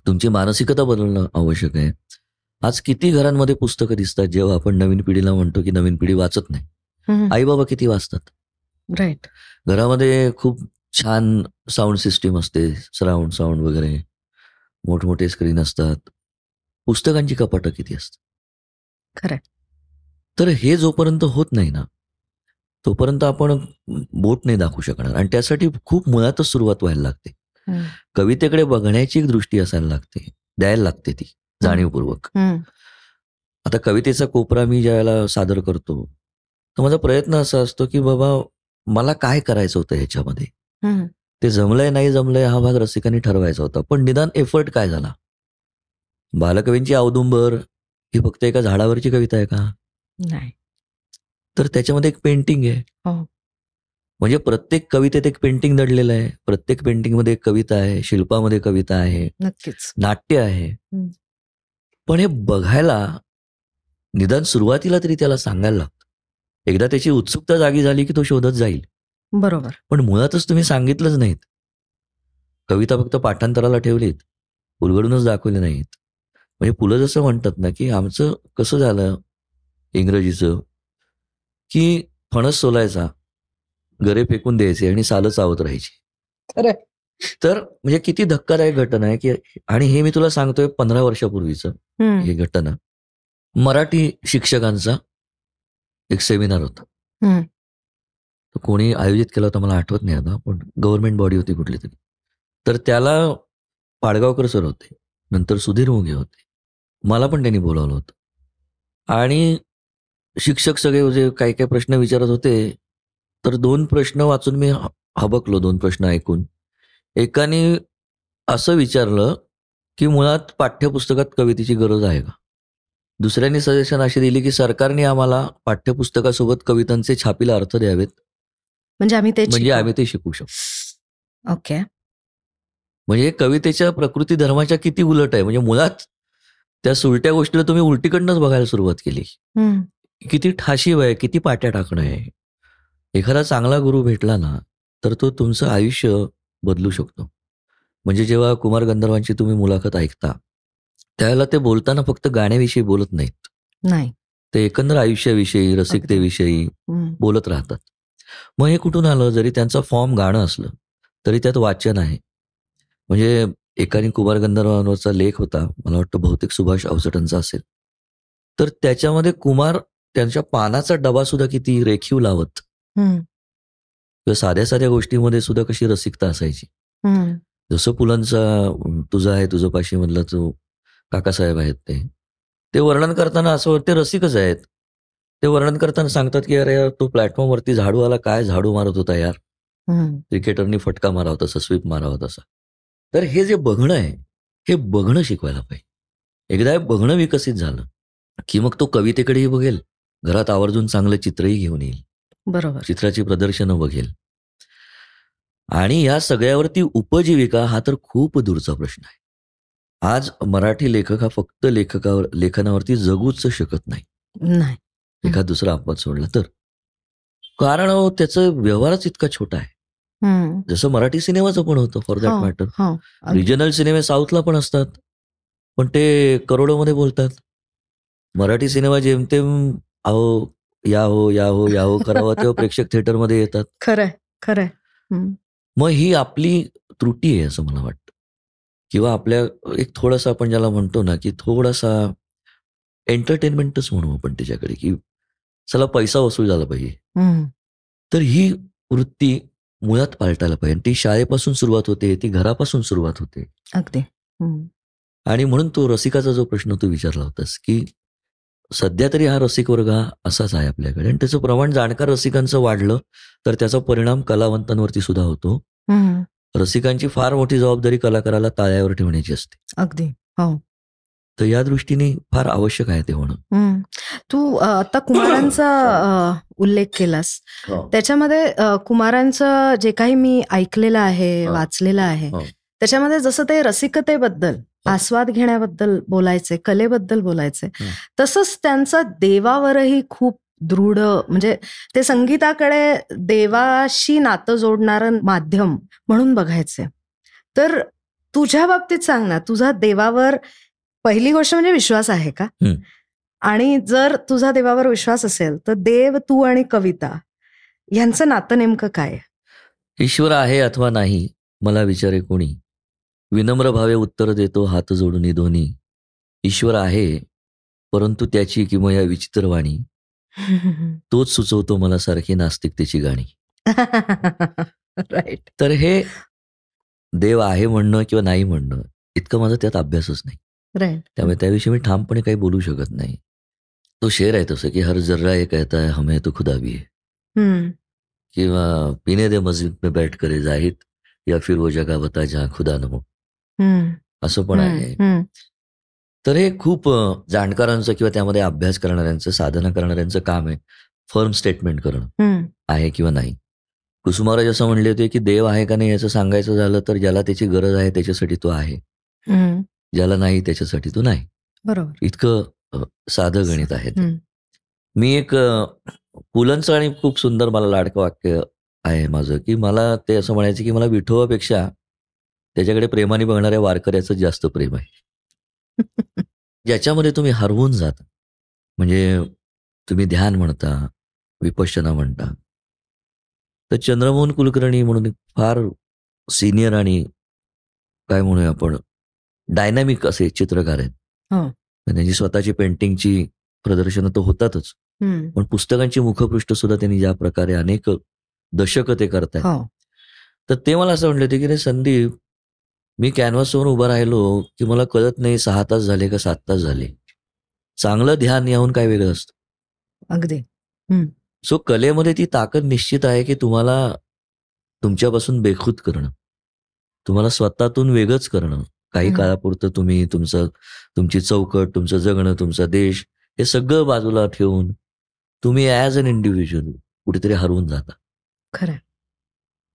A: तुमची मानसिकता बदलणं आवश्यक आहे. आज किती घरांमध्ये पुस्तकं दिसतात जेव्हा आपण नवीन पिढीला म्हणतो की नवीन पिढी वाचत नाही. आई बाबा किती वाचतात?
B: राईट
A: घरामध्ये खूप छान साऊंड सिस्टीम असते सराउंड साऊंड वगैरे. मोठमोठे स्क्रीन असतात. पुस्तकांची कपाटं किती असतात?
B: खरंय.
A: तर हे जोपर्यंत होत नाही ना तोपर्यंत आपण बोट नाही दाखवू शकणार. आणि त्यासाठी खूप मुळातच सुरुवात व्हायला लागते. कवितेकडे बघण्याची एक दृष्टी असायला लागते द्यायला लागते ती जाणीवपूर्वक. आता कवितेचा कोपरा मी ज्यावेळेला सादर करतो तर माझा प्रयत्न असा असतो की बाबा मला काय करायचं होतं ह्याच्यामध्ये? ते जमलंय नाही जमलंय हा भाग रसिकांनी ठरवायचा होता. पण निदान एफर्ट काय झाला? बालकवींची औदुंबर ही फक्त एका झाडावरची कविता आहे का?
B: नाही.
A: तर त्याच्यामध्ये एक पेंटिंग आहे.
B: हो.
A: म्हणजे प्रत्येक कवितेत एक पेंटिंग दडलेलं आहे. प्रत्येक पेंटिंगमध्ये एक कविता आहे. शिल्पामध्ये कविता आहे.
B: नक्कीच.
A: नाट्य आहे. पण हे बघायला निदान सुरुवातीला तरी त्याला सांगायला लागतं. एकदा त्याची उत्सुकता जागी झाली की तो शोधत जाईल.
B: बरोबर.
A: पण मुळातच तुम्ही सांगितलंच नाहीत. कविता फक्त पाठांतराला ठेवलीत उलगडूनच दाखवले नाहीत. म्हणजे पुलं जसं म्हणतात ना की आमचं कसं झालं इंग्रजीचं की फणस सोलायचा गरे फेकून द्यायचे आणि सालं चावत राहायची. तर म्हणजे किती धक्कादायक घटना आहे की आणि हे मी तुला सांगतोय पंधरा वर्षापूर्वीचं. ही घटना. मराठी शिक्षकांचा एक सेमिनार होता. तो कोणी आयोजित केला होता मला आठवत नाही आता पण गव्हर्नमेंट बॉडी होती कुठली तरी. तर त्याला पाडगावकर सर होते नंतर सुधीर मोघे होते. मला पण त्यांनी बोलावलं होतं. आणि शिक्षक सगळे जे काही काही प्रश्न विचारत होते तर दोन प्रश्न वाचून मी हबकलो दोन प्रश्न ऐकून. एकाने असं विचारलं की मुळात पाठ्यपुस्तकात कवितेची गरज आहे का? दुसऱ्यांनी सजेशन अशी दिली की सरकारने आम्हाला पाठ्यपुस्तकासोबत कवितांचे छापीला अर्थ द्यावेत.
B: म्हणजे आम्ही ते
A: म्हणजे आम्ही ते शिकू शकतो
B: ओके.
A: म्हणजे कवितेच्या प्रकृती धर्माच्या किती उलट आहे. म्हणजे मुळात त्या सुलट्या गोष्टीला तुम्ही उलटीकडनंच बघायला सुरुवात केली. किती ठाशीव आहे किती पाट्या टाकणं आहे. एखादा चांगला गुरु भेटला ना तर तो तुमचं आयुष्य बदलू शकतो. म्हणजे जेव्हा कुमार गंधर्वांची तुम्ही मुलाखत ऐकता त्यावेळेला ते बोलताना फक्त गाण्याविषयी बोलत नाहीत.
B: नाही.
A: ते एकंदर आयुष्याविषयी रसिकतेविषयी. बोलत राहतात. मग हे कुठून आलं? जरी त्यांचा फॉर्म गाणं असलं तरी त्यात वाचन आहे. म्हणजे एकाने कुमार गंधर्वांवरचा लेख होता मला वाटतं बहुतेक सुभाष अवचटांचा असेल. तर त्याच्यामध्ये कुमार त्यांच्या पानाचा डबा सुद्धा किती रेखीव लावत. किंवा साध्या साध्या गोष्टीमध्ये सुद्धा कशी रसिकता असायची. जसं पुलांचा तुझा आहे तुझं पाशी मधला तो काकासाहेब आहेत ते. ते वर्णन करताना असं वाटतं ते रसिकच आहेत. ते वर्णन करताना सांगतात की अरे यार तो प्लॅटफॉर्मवरती झाडूवाला काय झाडू मारत होता यार. क्रिकेटरनी फटका मारावा तसा स्वीप मारावा तसा तर हे जे बघणं आहे हे बघणं शिकवायला पाहिजे. एकदा हे बघणं विकसित झालं की मग तो कवितेकडेही बघेल घरात आवर्जून चांगलं चित्रही घेऊन येईल.
B: बरोबर.
A: चित्राची प्रदर्शनं बघेल. आणि या सगळ्यावरती उपजीविका हा तर खूप दूरचा प्रश्न आहे. आज मराठी लेखक हा फक्त लेखकावर लेखनावरती जगूच शकत नाही.
B: नाही.
A: एखाद दुसरा अपवाद सोडला तर. कारण त्याचं व्यवहारच इतका छोटा आहे. जसं मराठी सिनेमाचं पण होतं फॉर दॅट मॅटर. रिजनल सिनेमे साऊथला पण असतात. पण ते करोडोमध्ये बोलतात. मराठी सिनेमा जेमतेम अहो या हो या हो या हो करावा तेव्हा प्रेक्षक थिएटरमध्ये येतात.
B: खरंय खरंय.
A: मग ही आपली त्रुटी आहे असं मला वाटतं. किंवा आपल्या एक थोडासा आपण ज्याला म्हणतो ना की थोडासा एंटरटेनमेंटच म्हणू आपण त्याच्याकडे की चला पैसा वसूल झाला पाहिजे. तर ही वृत्ती मुळात पालटायला पाहिजे ती शाळेपासून सुरुवात होते ती घरापासून सुरुवात होते
B: अगदी.
A: आणि म्हणून तो रसिकाचा जो प्रश्न तू विचारला होतास की सध्या तरी हा रसिक वर्ग हा असाच आहे आपल्याकडे आणि त्याचं प्रमाण जाणकार रसिकांचं वाढलं तर त्याचा परिणाम कलावंतांवरती सुद्धा होतो. रसिकांची फार मोठी जबाबदारी कलाकाराला ताळ्यावर ठेवण्याची असते
B: अगदी हो
A: तर या दृष्टीने फार आवश्यक आहे ते होणं.
B: तू आता कुमारांचा उल्लेख केलास त्याच्यामध्ये अ, कुमारांचं जे काही मी ऐकलेलं आहे
A: हो.
B: वाचलेलं आहे
A: हो.
B: त्याच्यामध्ये जसं ते रसिकतेबद्दल आस्वाद घेण्याबद्दल बोलायचे कलेबद्दल बोलायचे
A: हं.
B: तसंच त्यांचं देवावरही खूप दृढ म्हणजे ते संगीताकडे देवाशी नातं जोडणारं माध्यम म्हणून बघायचे तर तुझ्या बाबतीत सांग ना तुझा देवावर पहिली गोष्ट म्हणजे विश्वास आहे का. आणि जर तुझा देवावर विश्वास असेल तर देव तू आणि कविता यांचं नातं नेमकं काय?
A: ईश्वर आहे अथवा नाही मला विचारे कोणी. विनम्र भावे उत्तर देतो हात जोडून दोन्ही. ईश्वर आहे परंतु त्याची किमया विचित्र वाणी. तोच सुचवतो मला सारखी नास्तिकतेची गाणी.
B: राईट
A: तर हे देव आहे म्हणणं किंवा नाही म्हणणं इतकं माझा त्यात अभ्यासच नाही.
B: राईट
A: त्यामुळे त्याविषयी मी ठामपणे काही बोलू शकत नाही. तो शेर आहे तसं की हर जर्रा ये कहता है हमें तो खुदा भी है. किंवा पीने दे मस्जिद में बैठ करे जाहिद या फिर वो जगह बता जहाँ खुदा न हो. असं पण आहे. तर हे खूप जाणकारांचं किंवा त्यामध्ये अभ्यास करणाऱ्यांचं साधना करणाऱ्यांचं काम आहे. फर्म स्टेटमेंट करणं आहे किंवा नाही. कुसुमाराज असं म्हणले होते की देव आहे का नाही याचं सांगायचं झालं तर ज्याला त्याची गरज आहे त्याच्यासाठी तो आहे. ज्याला नाही त्याच्यासाठी तो नाही.
B: बरोबर.
A: इतकं साधं गणित आहे. मी एक पुलंचं आणि खूप सुंदर मला लाडकं वाक्य आहे माझं की मला ते असं म्हणायचं की मला विठोबापेक्षा त्याच्याकडे प्रेमाने बघणाऱ्या वारकऱ्याचं जास्त प्रेम आहे. ज्याच्यामध्ये तुम्ही हरवून जाता. म्हणजे तुम्ही ध्यान म्हणता विपश्यना म्हणता. तर चंद्रमोहन कुलकर्णी म्हणून फार सिनियर आणि काय म्हणूया आपण डायनॅमिक असे चित्रकार आहेत.
B: हो.
A: त्यांची स्वतःची पेंटिंगची प्रदर्शनं तर होतातच. पण पुस्तकांची मुखपृष्ठ सुद्धा त्यांनी ज्या प्रकारे अनेक दशक ते करतायत.
B: हो.
A: तर ते मला असं म्हणले होते की रे संदीप मी कॅनव्हासवर उभा राहिलो की मला कळत नाही सहा तास झाले का सात तास झाले. चांगलं ध्यान याहून काय वेगळं असतं?
B: अगदी.
A: सो कलेमध्ये ती ताकद निश्चित आहे की तुम्हाला तुमच्यापासून बेखूत करणं. तुम्हाला स्वतःतून वेगळंच करणं. काही. काळापुरतं तुम्ही तुमचं तुमची चौकट तुमचं जगणं तुमचा देश हे सगळं बाजूला ठेवून तुम्ही ॲज अन इंडिव्हिज्युअल कुठेतरी हरवून जाता.
B: खरंय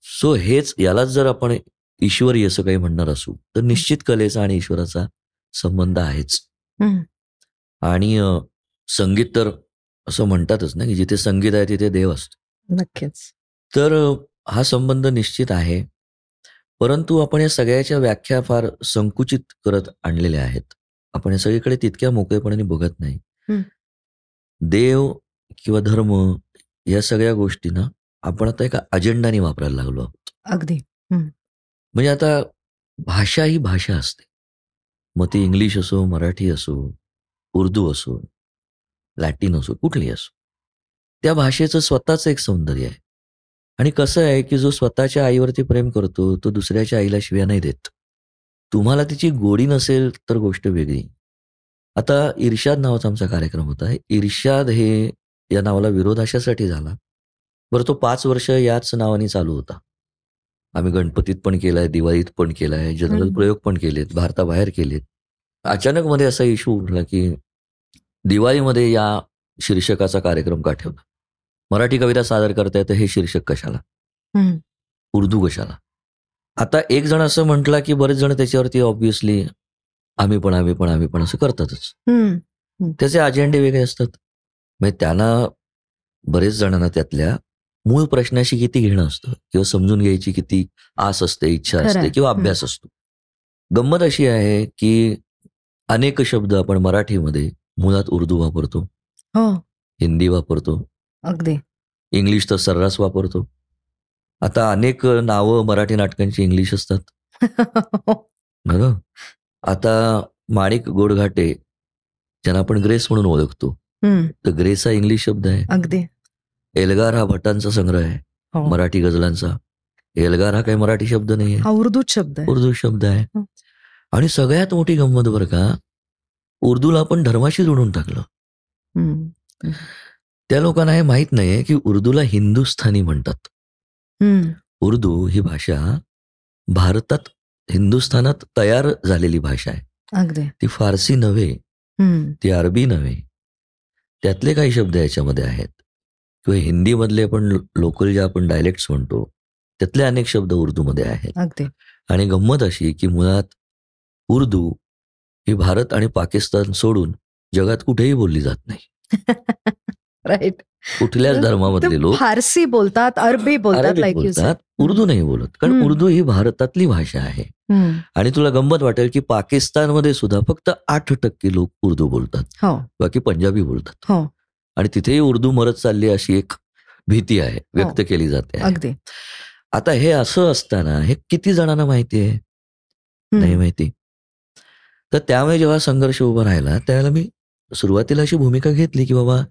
A: सो हेच यालाच जर आपण ईश्वरी असं काही म्हणणार असू तर निश्चित कलेचा आणि ईश्वराचा संबंध आहेच. आणि संगीत तर असं म्हणतातच ना की जिथे संगीत आहे तिथे देव असतो.
B: नक्कीच.
A: तर हा संबंध निश्चित आहे. परंतु आपण या सगळ्याच्या व्याख्या फार संकुचित करत आणलेल्या आहेत. आपण या सगळीकडे तितक्या मोकळेपणाने बघत नाही. देव किंवा धर्म या सगळ्या गोष्टींना आपण आता एका अजेंडाने वापरायला लागलो आहोत.
B: अगदी.
A: म्हणजे आता भाषा ही भाषा असते. मग ती इंग्लिश असो मराठी असो उर्दू असो लॅटिन असो कुठली असो. त्या भाषेचं स्वतःचं एक सौंदर्य आहे. आणि कसं आहे की जो स्वतःच्या आईवरती प्रेम करतो तो दुसऱ्याच्या आईला शिव्या नाही देत. तुम्हाला तिची गोडी नसेल तर गोष्ट वेगळी. आता इर्शाद नावाचा आमचा कार्यक्रम होता. इर्शाद हे या नावाला विरोध अशासाठी झाला. बरं तो पाच वर्ष याच नावाने चालू होता. आम्ही गणपतीत पण केलाय दिवाळीत पण केलाय जनरल. प्रयोग पण केलेत भारताबाहेर केलेत. अचानक मध्ये असा इश्यू उठला की दिवाळीमध्ये या शीर्षकाचा कार्यक्रम का ठेवला? मराठी कविता सादर करताय तर हे शीर्षक कशाला. उर्दू कशाला? आता एक जण असं म्हटला की बरेच जण त्याच्यावरती ऑब्व्हियसली आम्ही पण आम्ही पण आम्ही पण असं करतातच. त्याचे अजेंडे वेगळे असतात. म्हणजे त्यांना बरेच जणांना त्यातल्या मूळ प्रश्नाशी किती घेणं असतं? किंवा समजून घ्यायची किती आस असते इच्छा. असते किंवा अभ्यास असतो. गंमत अशी आहे की अनेक शब्द आपण मराठीमध्ये मुळात उर्दू वापरतो.
B: हो.
A: हिंदी वापरतो.
B: अगदी.
A: इंग्लिश तर सर्रास वापरतो. आता अनेक नावं मराठी नाटकांची इंग्लिश असतात. आता माणिक गोडघाटे ज्यांना आपण ग्रेस म्हणून ओळखतो. तर ग्रेस हा इंग्लिश शब्द आहे.
B: अगदी.
A: एल्गार हा भटांचा संग्रह आहे
B: हो.
A: मराठी गझलांचा एल्गार हा काही मराठी शब्द नाही आहे
B: उर्दूच शब्द आहे
A: उर्दू शब्द आहे
B: हं.
A: आणि सगळ्यात मोठी गंमत बरं का उर्दूला आपण धर्माशी जोडून टाकलं. त्या लोकांना हे माहीत नाहीये की उर्दूला हिंदुस्थानी म्हणतात. उर्दू ही भाषा भारतात हिंदुस्थानात तयार झालेली भाषा आहे ती फारसी नव्हे. ती अरबी नव्हे त्यातले काही शब्द याच्यामध्ये आहेत किंवा हिंदीमधले आपण लोकल जे आपण डायलेक्ट्स म्हणतो त्यातले अनेक शब्द उर्दूमध्ये आहेत. आणि गंमत अशी की मुळात उर्दू ही भारत आणि पाकिस्तान सोडून जगात कुठेही बोलली जात नाही.
B: राईट
A: कुठल्याच धर्मामधले लोक
B: फारसी बोलतात अरबी बोलतात
A: बोलतात उर्दू नाही बोलत. कारण. उर्दू ही भारतातली भाषा आहे. आणि तुला गंमत वाटेल की पाकिस्तानमध्ये सुद्धा फक्त आठ टक्के लोक उर्दू बोलतात.
B: हो.
A: बाकी पंजाबी बोलतात.
B: हो.
A: आणि तिथेही उर्दू मरत चालली अशी एक भीती आहे व्यक्त
B: हो.
A: केली जाते.
B: अगदी
A: आता हे असं असताना हे किती जणांना माहिती आहे. नाही माहिती तर त्यामुळे जेव्हा संघर्ष उभा राहिला त्यावेळेला मी सुरुवातीला अशी भूमिका घेतली की बाबा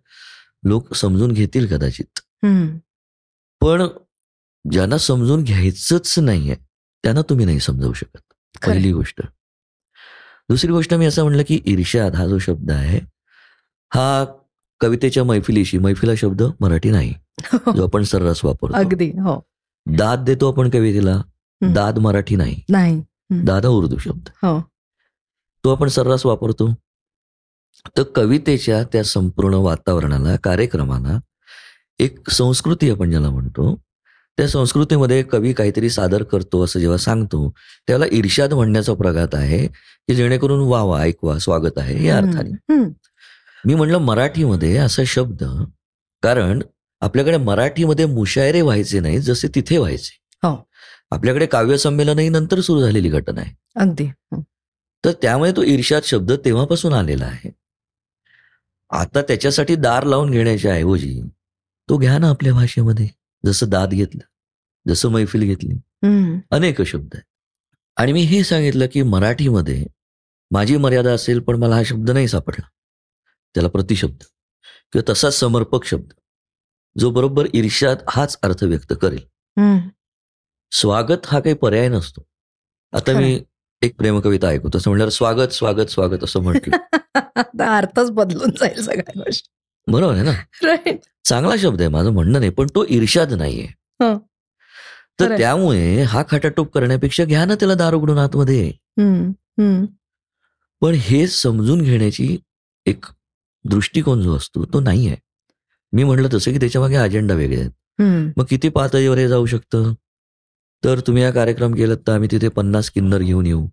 A: लोक समजून घेतील कदाचित. पण ज्यांना समजून घ्यायचंच नाहीये त्यांना तुम्ही नाही समजावू शकत. पहिली गोष्ट दुसरी गोष्ट मी असं म्हणलं की ईर्ष्याद हा जो शब्द आहे हा कवितेच्या मैफिलीशी मैफिला शब्द मराठी नाही. जो आपण सर्रास वापरतो.
B: अगदी हो.
A: दाद देतो आपण कवितेला
B: हं.
A: दाद मराठी नाही.
B: नाही.
A: दादा उर्दू शब्द.
B: हो.
A: तो आपण सर्रास वापरतो. तर कवितेच्या त्या संपूर्ण वातावरणाला कार्यक्रमाला एक संस्कृती आपण ज्याला म्हणतो त्या संस्कृतीमध्ये कवी काहीतरी सादर करतो असं जेव्हा सांगतो त्याला ईर्ष्याद म्हणण्याचा प्रघात आहे की जेणेकरून वा वा ऐकवा स्वागत आहे या अर्थाने. मी म्हणलं मराठीमध्ये असा शब्द कारण आपल्याकडे मराठीमध्ये मुशायरे व्हायचे नाही जसे तिथे व्हायचे.
B: हो.
A: आपल्याकडे काव्य संमेलनही नंतर सुरू झालेली घटना आहे.
B: अगदी.
A: तर त्यामुळे तो ईर्ष्याद शब्द तेव्हापासून आलेला आहे. आता त्याच्यासाठी दार लावून घेण्याच्या ऐवजी तो घ्या ना आपल्या भाषेमध्ये जसं दाद घेतलं जसं मैफिल घेतली. अनेक शब्द आहेत. आणि मी हे सांगितलं की मराठीमध्ये माझी मर्यादा असेल पण मला हा शब्द नाही सापडला. त्याला प्रतिशब्द किंवा तसाच समर्पक शब्द जो बरोबर ईर्ष्यात हाच अर्थ व्यक्त करेल. स्वागत हा काही पर्याय नसतो. आता मी एक प्रेमकविता ऐकतो तसं म्हणल्यावर स्वागत स्वागत स्वागत असं म्हटलं.
B: अर्थच बदलून जाईल सगळ्या गोष्टी.
A: बरोबर आहे ना? चांगला शब्द आहे माझं म्हणणं नाही पण तो ईर्ष्याद नाहीये.
B: हं.
A: तर. त्यामुळे हा खाटाटोप करण्यापेक्षा घ्या ना त्याला दार उघडून आतमध्ये. पण हे समजून घेण्याची एक दृष्टिकोन जो असतो तो नाही आहे मी म्हटलं तसं की त्याच्यामागे अजेंडा वेगळे आहेत. मग किती पातळीवर हे जाऊ शकतं? तर तुम्ही हा कार्यक्रम केलात तर आम्ही तिथे पन्नास किन्नर घेऊन येऊ.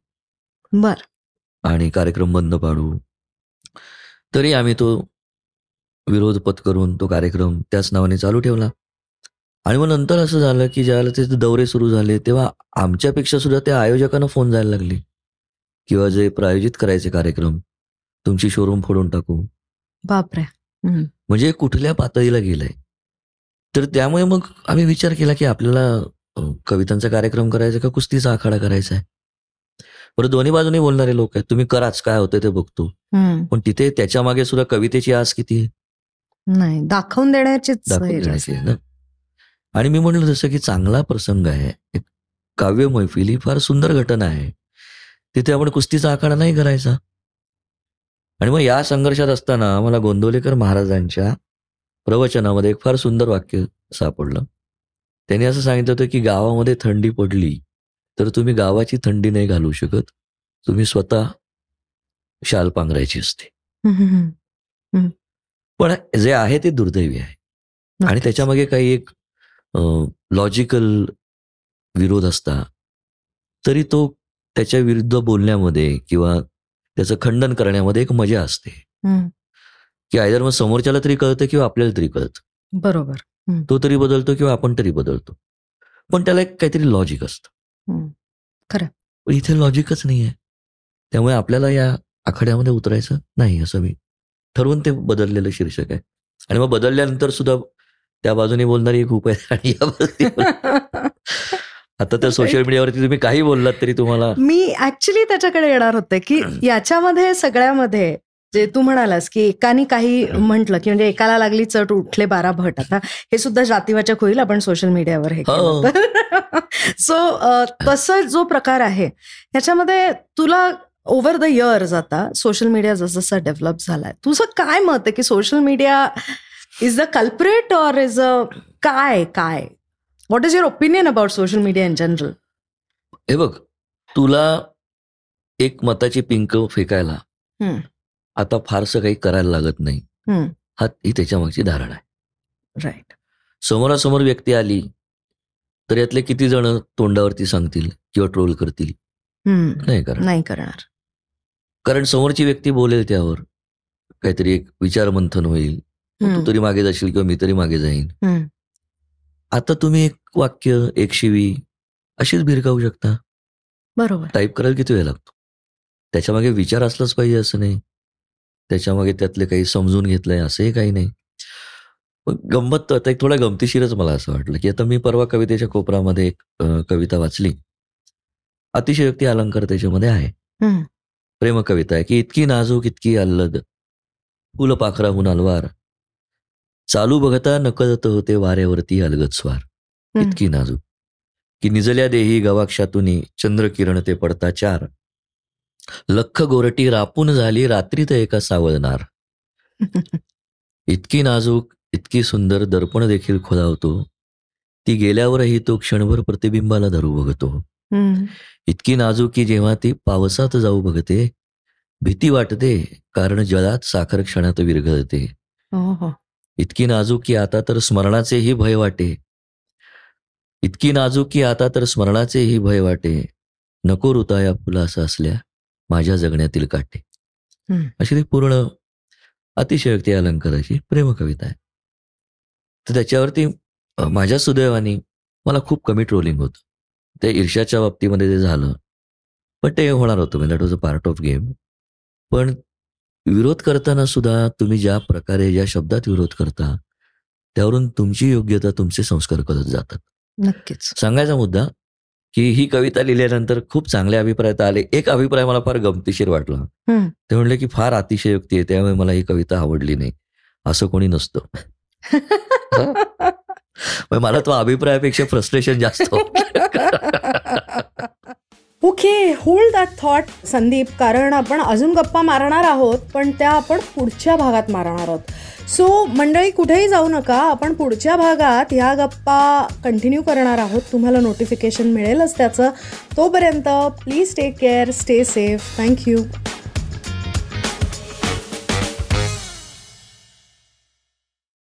B: बर.
A: आणि कार्यक्रम बंद पाडू. तरी आम्ही तो विरोध पत्करून तो कार्यक्रम त्याच नावाने चालू ठेवला. आणि मग नंतर असं झालं की ज्यावेळेला ते दौरे सुरू झाले तेव्हा आमच्यापेक्षा सुद्धा त्या आयोजकांना फोन जायला लागले. किंवा जे प्रायोजित करायचे कार्यक्रम तुमची शोरूम फोडून टाकू.
B: बापरे.
A: म्हणजे कुठल्या पातळीला गेलंय? तर त्यामुळे मग आम्ही विचार केला की आपल्याला कवितांचा कार्यक्रम करायचा का कुस्तीचा आखाडा करायचा आहे? बरं दोन्ही बाजूने बोलणारे लोक आहेत. तुम्ही कराच काय होतं ते बघतो. पण तिथे त्याच्यामागे सुद्धा कवितेची आस किती आहे?
B: नाही दाखवून
A: देण्याची ना? आणि मी म्हणलं जसं की चांगला प्रसंग आहे एक काव्य मैफिल ही फार सुंदर घटना आहे. तिथे आपण कुस्तीचा आखाडा नाही करायचा? आणि मग या संघर्षात असताना मला गोंदवलेकर महाराजांच्या प्रवचनामध्ये एक फार सुंदर वाक्य सापडलं त्यांनी असं सांगितलं होतं की गावामध्ये थंडी पडली तर तुम्ही गावाची थंडी नाही घालू शकत तुम्ही स्वतः शाल पांघरायची असते. पण जे आहे ते दुर्दैवी आहे आणि. त्याच्यामागे काही एक लॉजिकल विरोध असता तरी तो त्याच्या विरुद्ध बोलण्यामध्ये किंवा त्याचं खंडन करण्यामध्ये एक मजा असते. की आयदर मग समोरच्याला तरी कळतं किंवा आपल्याला तरी कळतं.
B: बरोबर.
A: तो तरी बदलतो किंवा आपण तरी बदलतो. पण त्याला एक काहीतरी लॉजिक असतं.
B: हम्म.
A: पण इथे लॉजिकच नाही आहे त्यामुळे आपल्याला या आखाड्यामध्ये उतरायचं नाही असं मी ठरवून ते बदललेलं शीर्षक आहे. आणि मग बदलल्यानंतर सुद्धा त्या बाजूने बोलणारी एक आहे आणि आता तर सोशल मीडियावरती तुम्ही काही बोललात तरी तुम्हाला
B: मी ऍक्च्युली त्याच्याकडे येणार होते की याच्यामध्ये सगळ्यामध्ये जे तू म्हणालास की एकाने काही म्हटलं की म्हणजे एकाला लागली चट उठले बारा भट. आता हे सुद्धा जातीवाचक होईल आपण सोशल मीडियावर हे
A: हो.
B: सो तसं जो प्रकार आहे ह्याच्यामध्ये तुला ओव्हर द इयर्स आता सोशल मीडिया जसं जसं डेव्हलप झालाय तुझं काय मत आहे की social media is the culprit or is a काय काय? What is your opinion about social media in general
A: हे बघ तुला एक मताची पिंक फेकायला. आता फारसं काही करायला लागत नाही. हा ही त्याच्या मागची धारणा आहे.
B: राईट
A: समोरासमोर व्यक्ती आली तर यातले किती जण तोंडावरती सांगतील किंवा ट्रोल करतील? नाही कारण
B: नाही करणार.
A: कारण समोरची व्यक्ती बोलेल त्यावर काहीतरी एक विचारमंथन होईल. मग तू तरी मागे जाशील किंवा मी तरी मागे जाईन. आता तुम्ही एक वाक्य एक शिवी अशीच भिरकावू शकता.
B: बरोबर.
A: टाईप करायला किती वेळ लागतो. त्याच्यामागे विचार असलाच पाहिजे असं नाही. त्याच्यामागे त्यातले काही समजून घेतलंय असंही काही नाही. गंमत तर आता एक थोडा गमतीशीरच मला असं वाटलं की आता मी परवा कवितेच्या कोपरामध्ये एक कविता वाचली. अतिशयोक्ती अलंकार त्याच्यामध्ये आहे. प्रेम कविता आहे की इतकी नाजूक इतकी अल्लद. फुलपाखराहून अलवार. चालू बघता नकळत होते वाऱ्यावरती अलगद स्वार. इतकी नाजूक. की निजल्या देही गवाक्षातुनी चंद्रकिरण ते पडता चार. लख गोरटी रापून झाली रात्रीत एका सावळणार. इतकी नाजूक इतकी सुंदर दर्पण देखील खोदावतो. ती गेल्यावरही तो क्षणभर प्रतिबिंबाला धरू बघतो. इतकी नाजूक की जेव्हा ती पावसात जाऊ बघते भीती वाटते कारण जळात साखर क्षणात विरघळते. इतकी नाजूक की आता तर स्मरणाचेही भय वाटे. इतकी नाजूक की आता तर स्मरणाचेही भय वाटे. नको ऋता या फुलासा असल्या माझ्या जगण्यातील काटे. अशी ती पूर्ण अतिशयोक्ती अलंकाराची प्रेमकविता आहे. तर त्याच्यावरती माझ्या सुदैवाने मला खूप कमी ट्रोलिंग होतं. ते ईर्ष्याच्या बाबतीमध्ये ते झालं. पण ते होणार होतं. म्हणजे that was a part of game पण विरोध करताना सुद्धा तुम्ही ज्या प्रकारे ज्या शब्दात विरोध करता त्यावरून तुमची योग्यता तुमचे संस्कार करत जातात.
B: नक्कीच.
A: सांगायचा मुद्दा की ही कविता लिहिल्यानंतर खूप चांगले अभिप्राय तर आले. एक अभिप्राय मला फार गमतीशीर वाटला. ते म्हणले की फार अतिशयोक्ती आहे त्यामुळे मला ही कविता आवडली नाही. असं कोणी नसतं. मला तो अभिप्रायापेक्षा फ्रस्ट्रेशन जास्त.
B: Okay hold that thought Sandeep कारण आपण अजून गप्पा मारणार आहोत पण त्या आपण पुढच्या भागात मारणार आहोत. सो मंडळी कुठेही जाऊ नका आपण पुढच्या भागात ह्या गप्पा कंटिन्यू करणार आहोत. तुम्हाला नोटिफिकेशन मिळेलच त्याचं. तोपर्यंत please take care stay safe thank you